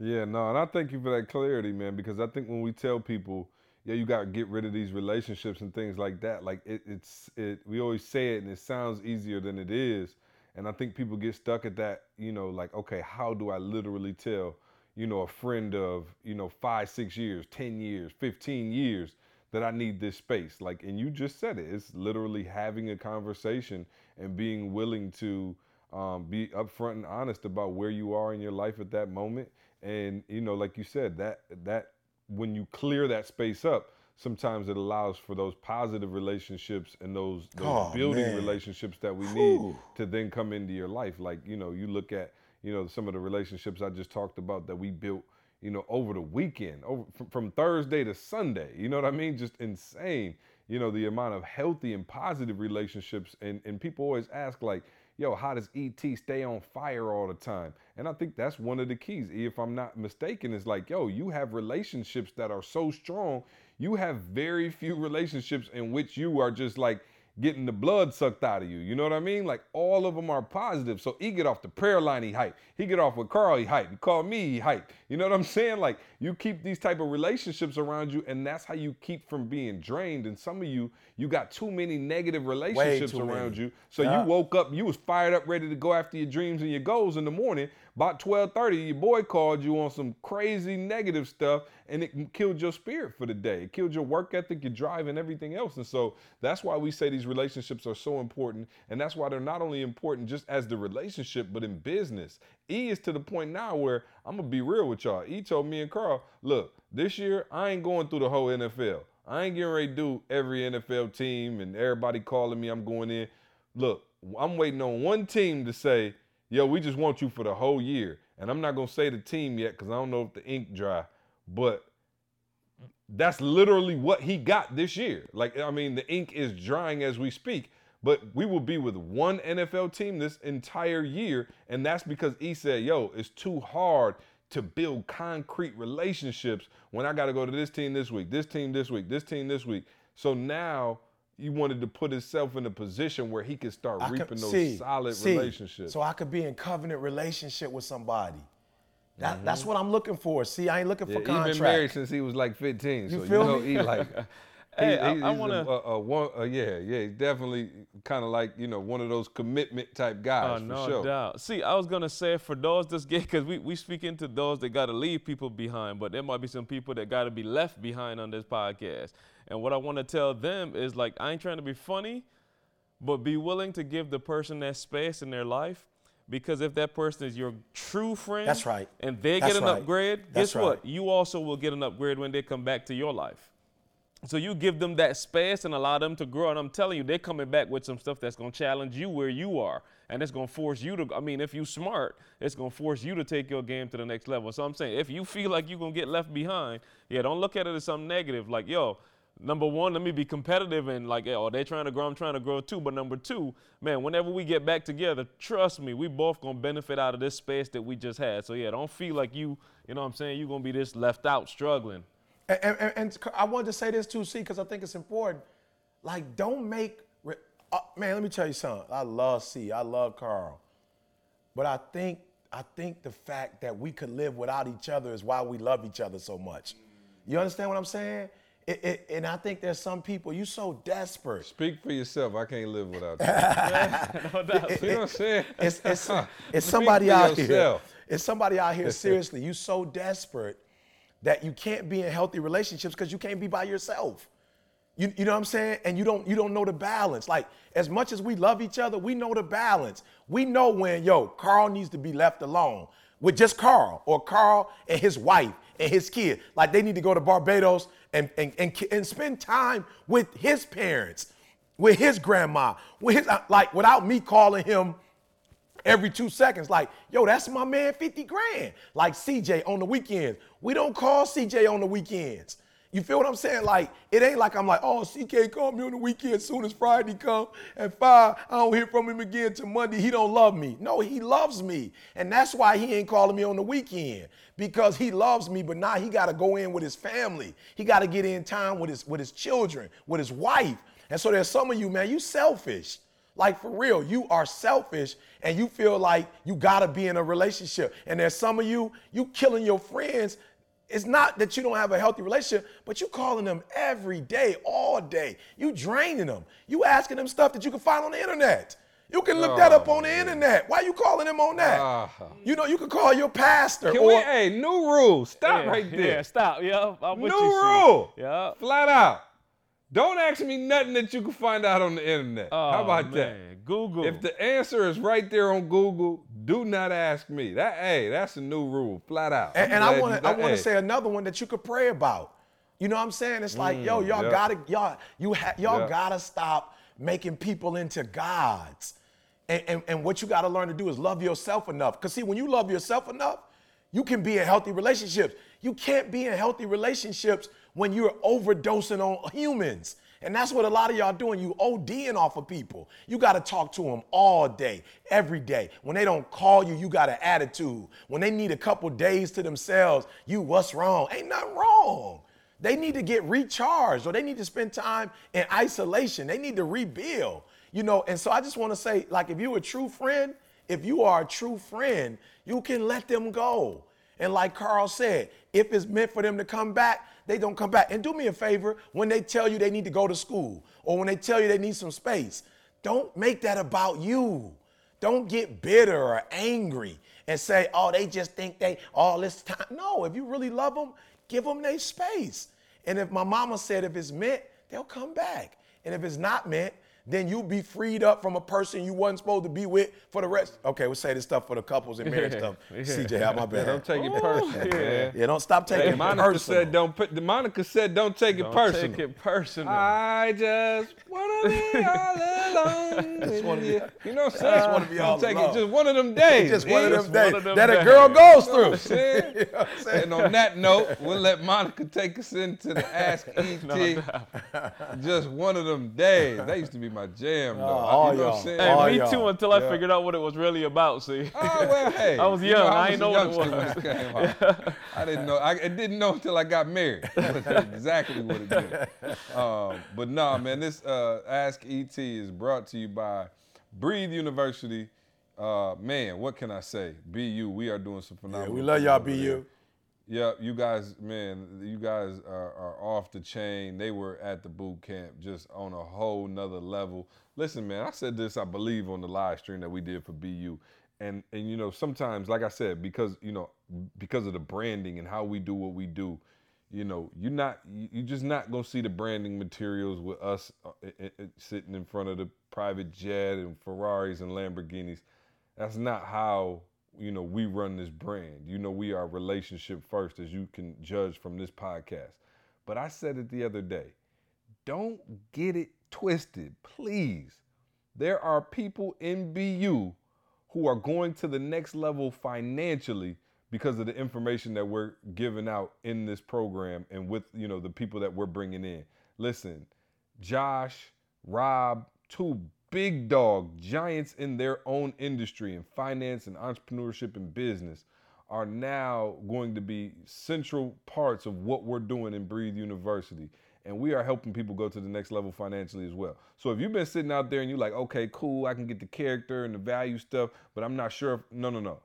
Yeah, no, and I thank you for that clarity, man, because I think when we tell people, yeah, you got to get rid of these relationships and things like that, like it, it's, it, we always say it and it sounds easier than it is. And I think people get stuck at that, you know, like, okay, how do I literally tell, you know, a friend of, you know, five, six years, 10 years, 15 years that I need this space? Like, and you just said it. It's literally having a conversation and being willing to um, be upfront and honest about where you are in your life at that moment. And, you know, like you said, that, that, when you clear that space up, sometimes it allows for those positive relationships and those, those Oh, building man. relationships that we need Whew. to then come into your life. Like, you know, you look at, you know, some of the relationships I just talked about that we built, you know, over the weekend, over from, from Thursday to Sunday. You know what I mean? Just insane. You know, the amount of healthy and positive relationships. And, and people always ask, like, yo, how does ET stay on fire all the time? And I think that's one of the keys. If I'm not mistaken, is like, yo, you have relationships that are so strong. You have very few relationships in which you are just like getting the blood sucked out of you. You know what I mean? Like all of them are positive. So he get off the prayer line, he hype. He get off with Karl, he hype. He call me, he hype. You know what I'm saying? Like you keep these type of relationships around you, and that's how you keep from being drained. And some of you, you got too many negative relationships around many. you. So Yeah. you woke up, you was fired up, ready to go after your dreams and your goals in the morning. About 12:30, your boy called you on some crazy negative stuff, and it killed your spirit for the day. It killed your work ethic, your drive, and everything else. And so that's why we say these relationships are so important, and that's why they're not only important just as the relationship, but in business. E is to the point now where I'm gonna be real with y'all. E told me and Karl, look, this year I ain't going through the whole NFL. I ain't getting ready to do every NFL team and everybody calling me I'm going in. Look, I'm waiting on one team to say, yo, we just want you for the whole year. And I'm not gonna say the team yet because I don't know if the ink dry, but that's literally what he got this year. Like, I mean, the ink is drying as we speak, but we will be with one NFL team this entire year. And that's because he said, yo, it's too hard to build concrete relationships when I got to go to this team this week, this team this week, this team this week. So now he wanted to put himself in a position where he could start I could- reaping those see, solid see, relationships. So I could be in covenant relationship with somebody. That, That's what I'm looking for. See, I ain't looking Mm-hmm. Yeah, for he contract. been married since he was like 15. so feel you know me? he like. Hey, he- I- he's I a- wanna- a, a one, uh, yeah, yeah, he's definitely kind of like you know one of those commitment type Oh, guys no for sure. doubt. See, I was gonna say for those that's gay, because we we speaking to those that gotta leave people behind, but there might be some people that gotta be left behind on this podcast. And what I want to tell them is like, I ain't trying to be funny, but be willing to give the person that space in their life. Because if that person is your true friend, That's right. and they That's get an right. upgrade, That's guess what? You also will get an upgrade when they come back to your life. So you give them that space and allow them to grow. And I'm telling you, they're coming back with some stuff that's gonna challenge you where you are. And it's gonna force you to, I mean, if you smart, it's gonna force you to take your game to the next level. So I'm saying if you feel like you're gonna get left behind, yeah, don't look at it as something negative. Like, yo, number one, let me be competitive and like, oh, they're trying to grow, I'm trying to grow too. But number two, man, whenever we get back together, trust me, we both gonna benefit out of this space that we just had. So yeah, don't feel like you, you know what I'm saying, you're gonna be this left out struggling. And, and, and- I wanted to say this too, see, because I think it's important. Like, don't make, re- uh, man. Let me tell you something. I love C. I love Karl, but I think I think the fact that we could live without each other is why we love each other so much. You understand what I'm saying? It, it, and I think there's some people you so desperate. Speak for yourself. I can't live without you. No doubt. you know what I'm saying? It's, it's, it's somebody for out here. It's somebody out here. Seriously, you so desperate that you can't be in healthy relationships because you can't be by yourself. You, you know what I'm saying? And you don't you don't know the balance. Like as much as we love each other, we know the balance. We know when yo Karl needs to be left alone with just Karl or Karl and his wife and his kid. Like they need to go to Barbados and and and, and spend time with his parents. with his grandma, with his uh, like without me calling him every two seconds, like, yo, that's my man 50 grand. Like CJ on the weekends. We don't call CJ on the weekends. You feel what I'm saying? Like, it ain't like I'm like, oh, CK call me on the weekend soon as Friday come at five. I don't hear from him again till Monday. He don't love me. No, he loves me. And that's why he ain't calling me on the weekend. Because he loves me, but now he gotta go in with his family. He gotta get in time with his with his children, with his wife. And so there's some of you, man, you selfish. Like for real, you are selfish and you feel like you gotta be in a relationship. And there's some of you, you killing your friends. It's not that you don't have a healthy relationship, but you calling them every day, all day. You draining them. You asking them stuff that you can find on the internet. You can look that up on the internet. Why are you calling them on that? Ah. You know, you can call your pastor Can or we, hey, new rule. Stop Yeah, right there. Yeah, stop. Yeah, I'm with New you. Sid. rule. Yeah. Flat out. Don't ask me nothing that you can find out on the internet. How Oh, about that? Google. If the answer is right there on Google, do not ask me. That hey, that's a new rule, flat out. And, I'm and I want to I want to hey, say another one that you could pray about. You know what I'm saying? It's like, yo, mm, y'all yeah. gotta y'all you ha- y'all Yeah. gotta stop making people into gods. And, and, and what you gotta learn to do is love yourself enough. Cause see, when you love yourself enough, you can be in healthy relationships. You can't be in healthy relationships when you're overdosing on humans. And that's what a lot of y'all doing. You ODing off of people. You got to talk to them all day, every day. When they don't call you, you got an attitude. When they need a couple days to themselves, you, what's wrong? Ain't nothing wrong. They need to get recharged or they need to spend time in isolation. They need to rebuild, you know. And so I just want to say, like, if you're a true friend, if you are a true friend, you can let them go. And like Karl said, if it's meant for them to come back, they don't come back. And do me a favor when they tell you they need to go to school or when they tell you they need some space, don't make that about you. Don't get bitter or angry and say, oh, they just think they all this time. No, if you really love them, give them their space. And if my mama said if it's meant, they'll come back. And if it's not meant, then you'll be freed up from a person you wasn't supposed to be with for the rest. Okay, we'll say this stuff for the couples and marriage stuff. CJ, how my bad? Don't take it personal, man. Yeah, don't stop taking Hey, it Monica personal. said don't put. Monica said don't take it Don't personal. take it personal. I just wanna be all alone. with wanna be- you. You know what I'm saying? just wanna be all take alone. It just one of them days. Just one of them days of them that a girl goes You know what I'm through. saying? You know what I'm saying? And on that note, we'll let Monica take us into the Ask ET. Just one of them days. That used to be my jam, though. all you know y'all. I'm saying? Hey, Oh, me yeah. too until I Yeah. figured out what it was really about, see. Oh well, hey. I was you young. know, I was ain't a know what it was. it came out. I didn't know. I, I didn't know until I got married. That's exactly what it did. Um, but nah, man, this uh, Ask ET is brought to you by Breathe University. Uh, man, what can I say? BU, we are doing some phenomenal. Yeah, we love y'all. BU. Yeah, you guys, man, you guys are, are off the chain. They were at the boot camp just on a whole nother level. Listen, man, I said this, I believe, on the live stream that we did for BU. And and you know, sometimes, like I said, because you know, because of the branding and how we do what we do, you know, you're not you- you're just not gonna see the branding materials with us uh, sitting in front of the private jet and Ferraris and Lamborghinis. That's not how you know we run this brand. You know, we are relationship first, as you can judge from this podcast. But I said it the other day. Don't get it twisted, please. There are people in BU who are going to the next level financially because of the information that we're giving out in this program and with you know the people that we're bringing in. Listen, Josh, Rob, two big dog giants in their own industry in finance and entrepreneurship and business are now going to be central parts of what we're doing in Breathe University. And we are helping people go to the next level financially as well. So if you've been sitting out there and you're like, okay, cool, I can get the character and the value stuff, but I'm not sure if, no, no, no.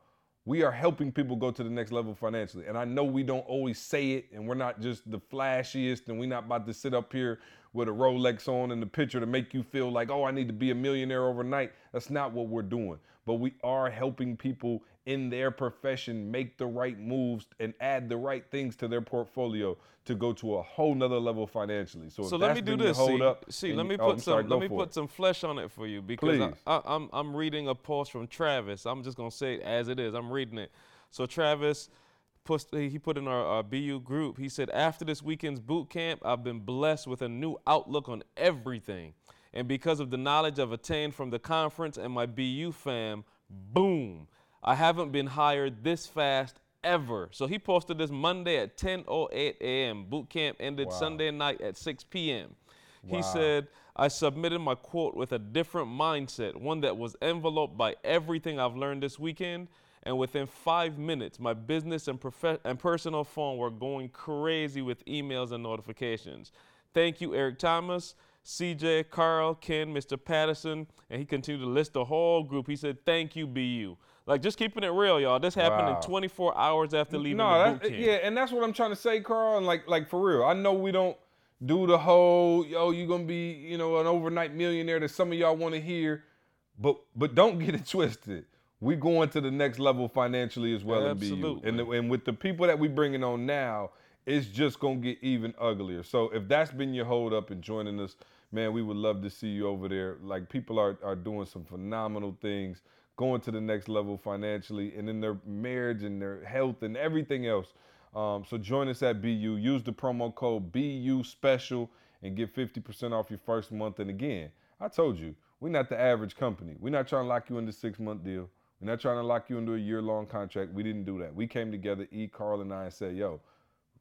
We are helping people go to the next level financially. And I know we don't always say it, and we're not just the flashiest, and we're not about to sit up here with a Rolex on in the picture to make you feel like, oh, I need to be a millionaire overnight. That's not what we're doing. But we are helping people in their profession make the right moves and add the right things to their portfolio to go to a whole nother level financially. So, if So let me do this. hold See, up, see let me oh, put I'm some sorry, let me put it. some flesh on it for you because I, I, I'm I'm reading a post from Travis. I'm just gonna say it as it is. I'm reading it. So Travis, put, he put in our, our BU group. He said after this weekend's boot camp, I've been blessed with a new outlook on everything. And because of the knowledge I've attained from the conference and my BU fam, boom, I haven't been hired this fast ever. So he posted this Monday at 10:08 a.m. Boot camp ended Sunday night at 6 p.m. He said, I submitted my quote with a different mindset, one that was enveloped by everything I've learned this weekend. And within five minutes, my business and, prof- and personal phone were going crazy with emails and notifications. Thank you, Eric Thomas, CJ, Karl, Ken, Mr. Patterson, and he continued to list the whole group. He said, Thank you, BU. Like, just keeping it real, y'all. This happened Wow. in 24 hours after leaving No, the boot camp. yeah, and that's what I'm trying to say, Karl. And like, like for real, I know we don't do the whole yo, you gonna be, you know, an overnight millionaire that some of y'all want to hear, but but don't get it twisted. We going to the next level financially as well in BU, Absolutely. and the, and with the people that we bringing on now, it's just gonna get even uglier. So if that's been your hold up in joining us, man, we would love to see you over there. Like people are are doing some phenomenal things, going to the next level financially, and in their marriage and their health and everything else. Um, so join us at BU. Use the promo code BU Special and get 50% off your first month. And again, I told you, we're not the average company. We're not trying to lock you into six month deal. We're not trying to lock you into a year long contract. We didn't do that. We came together, E, Karl, and I, and said, yo,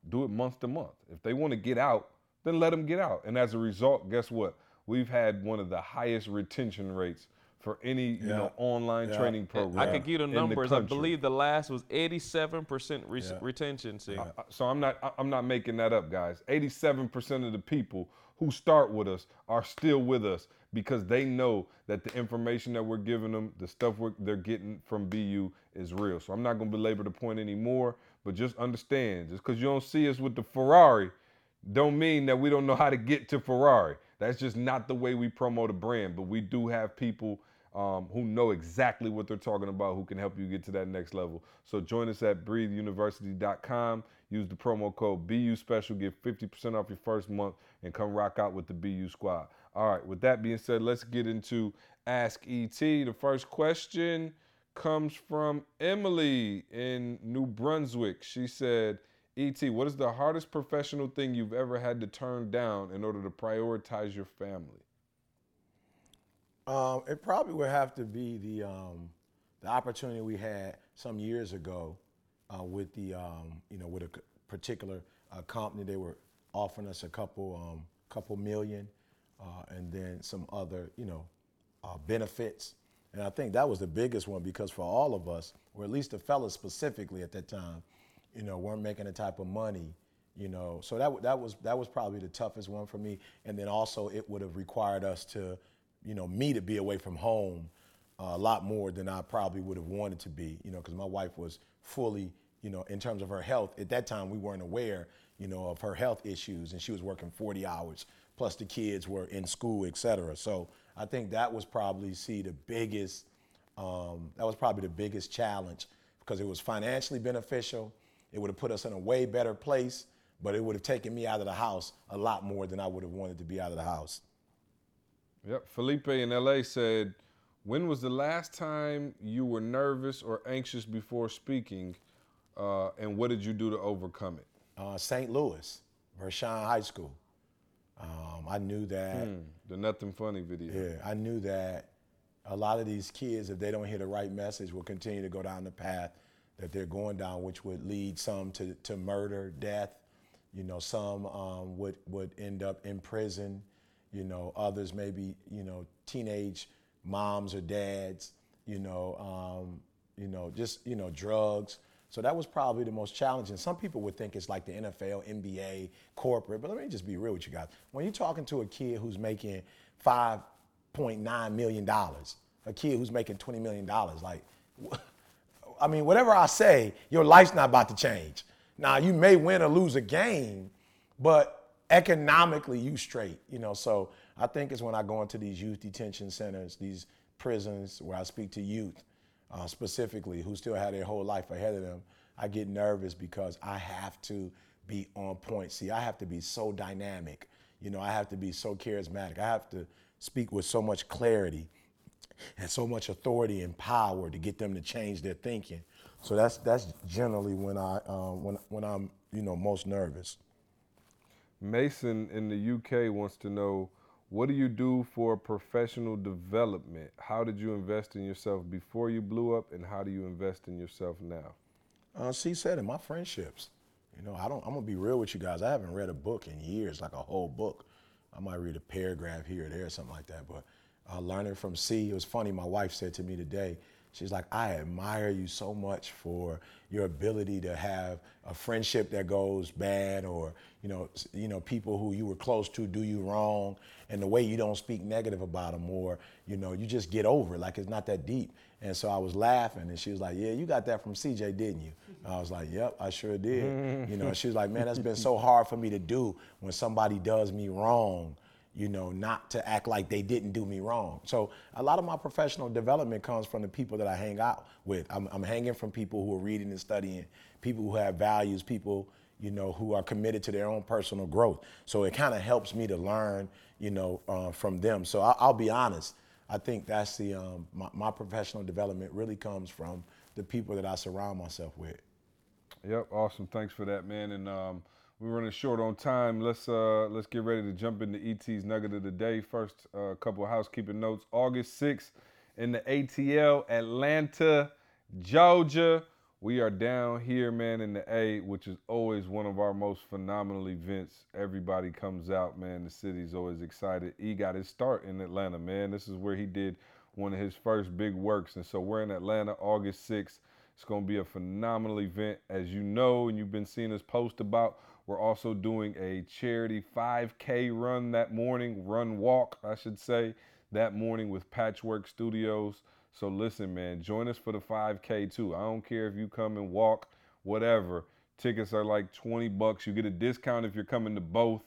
do it month to month. If they want to get out, then let them get out. And as a result, guess what? We've had one of the highest retention rates for any you know online Yeah. training program. I could give you the numbers. I believe the last was 87% re- Yeah. retention. Uh, So I'm not I'm not making that up, guys. 87% of the people who start with us are still with us because they know that the information that we're giving them, the stuff they're getting from BU is real. So I'm not going to belabor the point anymore, but just understand, just because you don't see us with the Ferrari, don't mean that we don't know how to get to Ferrari. That's just not the way we promote a brand. But we do have people um, who know exactly what they're talking about who can help you get to that next level. So join us at breatheuniversity.com. Use the promo code BU Special, get 50% off your first month, and come rock out with the BU squad. All right, with that being said, let's get into Ask ET. The first question comes from Emily in New Brunswick. She said, ET, what is the hardest professional thing you've ever had to turn down in order to prioritize your family? Um, it probably would have to be the um, the opportunity we had some years ago uh, with the um, you know with a particular uh, company. They were offering us a couple um, couple million, uh, and then some other you know uh, benefits. And I think that was the biggest one because for all of us, or at least the fellas specifically at that time, you know, weren't making the type of money, you know. So that that was that was probably the toughest one for me. And then also it would have required us to, you know, me to be away from home uh, a lot more than I probably would have wanted to be, you know, because my wife was fully, you know, in terms of her health. At that time, we weren't aware, you know, of her health issues, and she was working 40 hours plus the kids were in school, et cetera. So I think that was probably see the biggest. Um, that was probably the biggest challenge because it was financially beneficial. It would have put us in a way better place, but it would have taken me out of the house a lot more than I would have wanted to be out of the house. Yep. Felipe in LA said, When was the last time you were nervous or anxious before speaking? Uh, and what did you do to overcome it? Uh, St. Louis, Vashon High School. Um, I knew that. Hmm, the Nothing Funny video. Yeah, I knew that a lot of these kids, if they don't hear the right message, will continue to go down the path that they're going down, which would lead some to, to murder, death. You know, some um, would would end up in prison. You know, others maybe you know teenage moms or dads. You know, um, you know, just you know drugs. So that was probably the most challenging. Some people would think it's like the NFL, NBA, corporate, but let me just be real with you guys. When you're talking to a kid who's making five point nine million dollars, a kid who's making twenty million dollars, like, I mean, whatever I say, your life's not about to change. Now you may win or lose a game, but economically you straight, you know. So I think it's when I go into these youth detention centers, these prisons where I speak to youth uh, specifically who still have their whole life ahead of them. I get nervous because I have to be on point. See, I have to be so dynamic. You know, I have to be so charismatic. I have to speak with so much clarity and so much authority and power to get them to change their thinking. So that's that's generally when I um, when when I'm you know most nervous. Mason in the UK wants to know What do you do for professional development? How did you invest in yourself before you blew up, and how do you invest in yourself now? Uh, C said in my friendships. You know, I don't. I'm gonna be real with you guys. I haven't read a book in years, like a whole book. I might read a paragraph here or there, or something like that. But uh, learning from C, it was funny. My wife said to me today, she's like, "I admire you so much for your ability to have a friendship that goes bad, or you know, you know, people who you were close to do you wrong, and the way you don't speak negative about them, or you know, you just get over it, like it's not that deep." And so I was laughing, and she was like, "Yeah, you got that from CJ, didn't you?" I was like, "Yep, I sure did." you know, she was like, "Man, that's been so hard for me to do when somebody does me wrong." You know, not to act like they didn't do me wrong. So a lot of my professional development comes from the people that I hang out with. I'm, I'm hanging from people who are reading and studying, people who have values, people you know who are committed to their own personal growth. So it kind of helps me to learn, you know, uh, from them. So I, I'll be honest. I think that's the um, my, my professional development really comes from the people that I surround myself with. Yep, awesome. Thanks for that, man. And um, we're running short on time. Let's uh, let's get ready to jump into ET's nugget of the day. First, a uh, couple of housekeeping notes. August 6th in the ATL, Atlanta, Georgia. We are down here, man, in the A, which is always one of our most phenomenal events. Everybody comes out, man. The city's always excited. E got his start in Atlanta, man. This is where he did one of his first big works. And so we're in Atlanta August 6th. It's going to be a phenomenal event. As you know, and you've been seeing us post about, we're also doing a charity 5K run that morning, run walk, I should say, that morning with Patchwork Studios. So listen, man, join us for the 5K too. I don't care if you come and walk, whatever. Tickets are like 20 bucks. You get a discount if you're coming to both.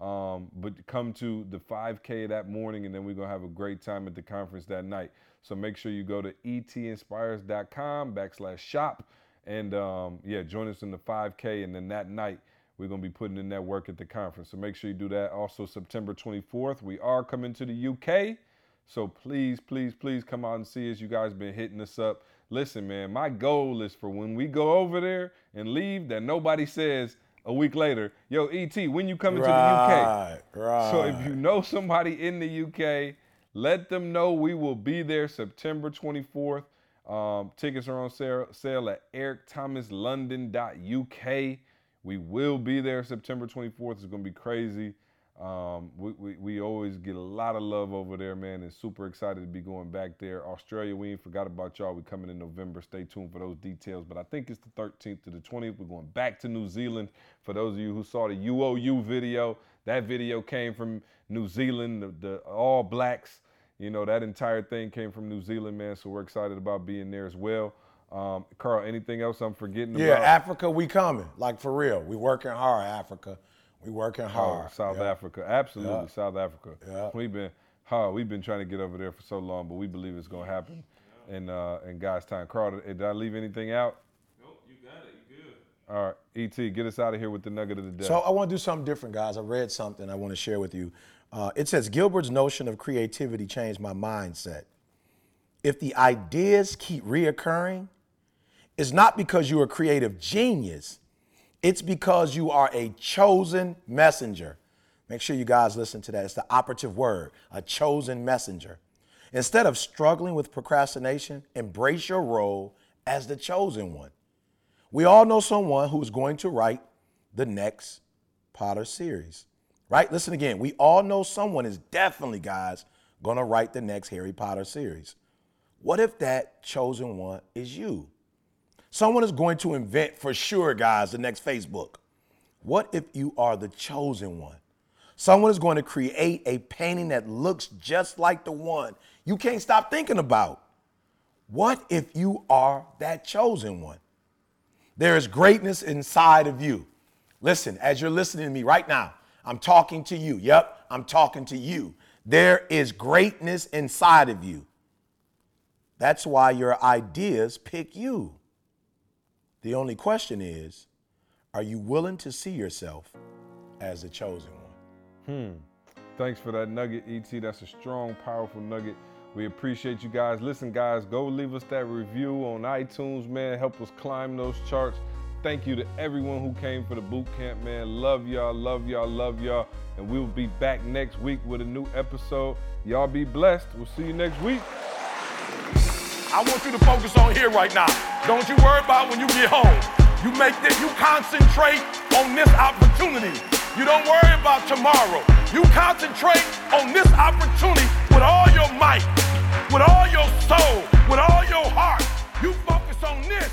Um, but come to the 5K that morning, and then we're gonna have a great time at the conference that night. So make sure you go to etinspires.com backslash shop, and um, yeah, join us in the 5K, and then that night we're gonna be putting in that work at the conference. So make sure you do that. Also, September 24th, we are coming to the UK. So please, please, please come out and see us. You guys been hitting us up. Listen, man, my goal is for when we go over there and leave, that nobody says a week later, yo, ET, when you coming to the UK? Right, right. So if you know somebody in the UK, let them know we will be there September 24th. Um, tickets are on sale, sale at ericthomaslondon.uk. We will be there September 24th. It's going to be crazy. Um, we, we, we always get a lot of love over there, man, and super excited to be going back there. Australia, we ain't forgot about y'all. we coming in November. Stay tuned for those details. But I think it's the 13th to the 20th. We're going back to New Zealand. For those of you who saw the UOU video, that video came from New Zealand, the, the All Blacks. You know, that entire thing came from New Zealand, man. So we're excited about being there as well. Um, Karl, anything else I'm forgetting Yeah, about? Africa, we coming. Like for real. We working hard, Africa. We working Oh, hard. South Yeah. Africa, absolutely, Yeah. South Africa. Yeah. We've been, huh, we've been trying to get over there for so long, but we believe it's gonna happen in uh, in God's time. Karl, did I leave anything out? Nope, you got it. You good. All right, Et, get us out of here with the nugget of the day. So I want to do something different, guys. I read something I want to share with you. Uh, it says Gilbert's notion of creativity changed my mindset. If the ideas keep reoccurring, it's not because you're a creative genius. It's because you are a chosen messenger. Make sure you guys listen to that. It's the operative word, a chosen messenger. Instead of struggling with procrastination, embrace your role as the chosen one. We all know someone who's going to write the next Potter series, right? Listen again. We all know someone is definitely, guys, going to write the next Harry Potter series. What if that chosen one is you? Someone is going to invent for sure, guys, the next Facebook. What if you are the chosen one? Someone is going to create a painting that looks just like the one you can't stop thinking about. What if you are that chosen one? There is greatness inside of you. Listen, as you're listening to me right now, I'm talking to you. Yep, I'm talking to you. There is greatness inside of you. That's why your ideas pick you. The only question is are you willing to see yourself as the chosen one? Hmm. Thanks for that nugget, Et. That's a strong, powerful nugget. We appreciate you guys. Listen, guys, go leave us that review on iTunes, man. Help us climb those charts. Thank you to everyone who came for the boot camp, man. Love y'all, love y'all, love y'all. And we will be back next week with a new episode. Y'all be blessed. We'll see you next week. I want you to focus on here right now. Don't you worry about when you get home. You make this, you concentrate on this opportunity. You don't worry about tomorrow. You concentrate on this opportunity with all your might, with all your soul, with all your heart. You focus on this.